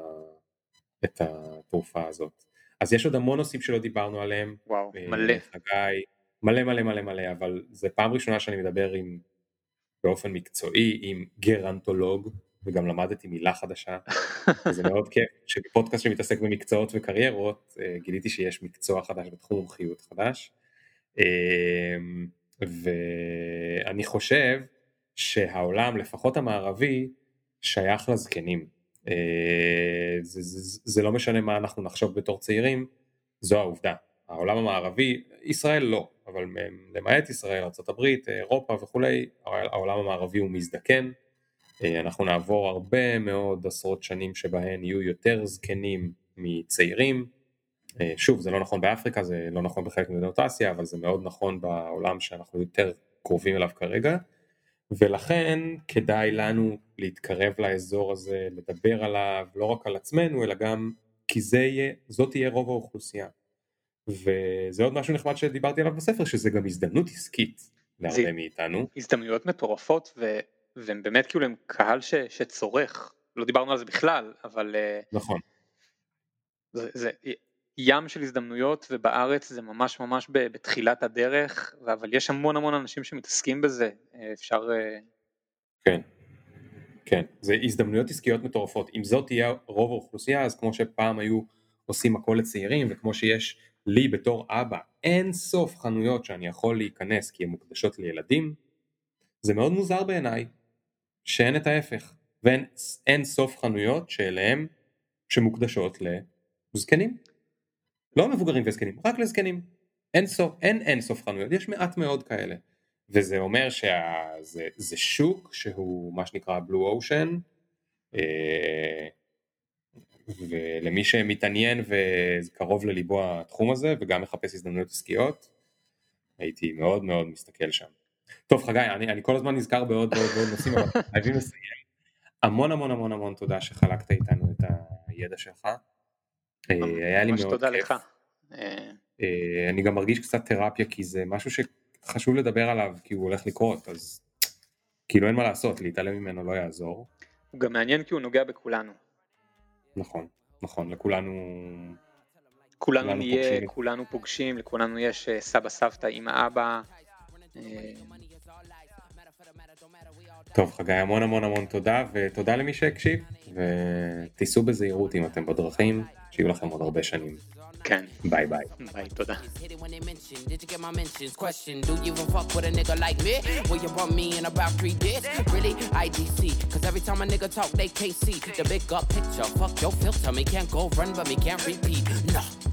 את התרופה הזאת. אז יש עוד המון נושאים שלא דיברנו עליהם. וואו, אה, מלא. חגי, מלא מלא מלא מלא, אבל זה פעם ראשונה שאני מדבר עם, באופן מקצועי עם גרנטולוג, וגם למדתי מילה חדשה, זה מאוד כיף, שבפודקאסט שמתעסק במקצועות וקריירות, אה, גיליתי שיש מקצוע חדש בתחום מומחיות חדש. ואני חושב שהעולם, לפחות המערבי, שייך לזקנים. אה, זה, זה, זה לא משנה מה אנחנו נחשוב בתור צעירים, זו העובדה. העולם המערבי, ישראל לא, אבל למעט ישראל, ארה"ב, אירופה וכולי, העולם המערבי הוא מזדקן. אה, אנחנו נעבור הרבה מאוד עשרות שנים שבהן יהיו יותר זקנים מצעירים. אה, שוב, זה לא נכון באפריקה, זה לא נכון בחלק ממדינות אסיה, אבל זה מאוד נכון בעולם שאנחנו יותר קרובים אליו כרגע, ולכן כדאי לנו להתקרב לאזור הזה, לדבר עליו, לא רק על עצמנו, אלא גם כי זה יהיה, זאת תהיה רוב האוכלוסייה. וזה עוד משהו נחמד שדיברתי עליו בספר, שזה גם הזדמנות עסקית להרבה מאיתנו. הזדמנויות מטורפות, ו... והם באמת כאילו הם קהל ש... שצורך, לא דיברנו על זה בכלל, אבל... אה, נכון. זה, זה, ים של הזדמנויות ובארץ זה ממש ממש בתחילת הדרך אבל יש המון המון אנשים שמתעסקים בזה אפשר כן כן, זה הזדמנויות עסקיות מטורפות. אם זאת תהיה רוב האוכלוסייה, אז כמו שפעם היו עושים הכל לצעירים, וכמו שיש לי בתור אבא אין סוף חנויות שאני יכול להיכנס כי הן מוקדשות לילדים, זה מאוד מוזר בעיניי שאין את ההפך, ואין אין סוף חנויות שאליהם שמוקדשות לזקנים. לא מבוגרים וזקנים, רק לזקנים. אין סוף, אין אין סוף חנויות, יש מעט מאוד כאלה. וזה אומר שזה שוק שהוא מה שנקרא בלו אושן, אה, ולמי שמתעניין וקרוב לליבו התחום הזה וגם מחפש הזדמנויות עסקיות, הייתי מאוד מאוד מסתכל שם. טוב חגי, אני, אני כל הזמן נזכר בעוד ועוד ועוד נושאים, אבל חייבים לסיים. המון המון המון המון תודה שחלקת איתנו את הידע שלך. אה, היה לי מאוד כיף. תודה לך. אה, אני גם מרגיש קצת תרפיה כי זה משהו שחשוב לדבר עליו כי הוא הולך לקרות אז כאילו אין מה לעשות להתעלם ממנו לא יעזור. הוא גם מעניין כי הוא נוגע בכולנו. נכון, נכון, לכולנו... כולנו נהיה. כולנו פוגשים, לכולנו יש אה, סבא סבתא, אמא אבא. אה, טוב חגי המון המון המון תודה ותודה למי שהקשיב ותיסעו בזהירות אם אתם בדרכים שיהיו לכם עוד הרבה שנים. כן. ביי ביי. ביי, תודה. Did you get my mentions? Question, do you even fuck with a nigga like me? Will you want me in about three days? Really? IDC. Cause every time a nigga talk, they can't see the big up picture. Fuck your filter, me can't go run, but me can't repeat. No.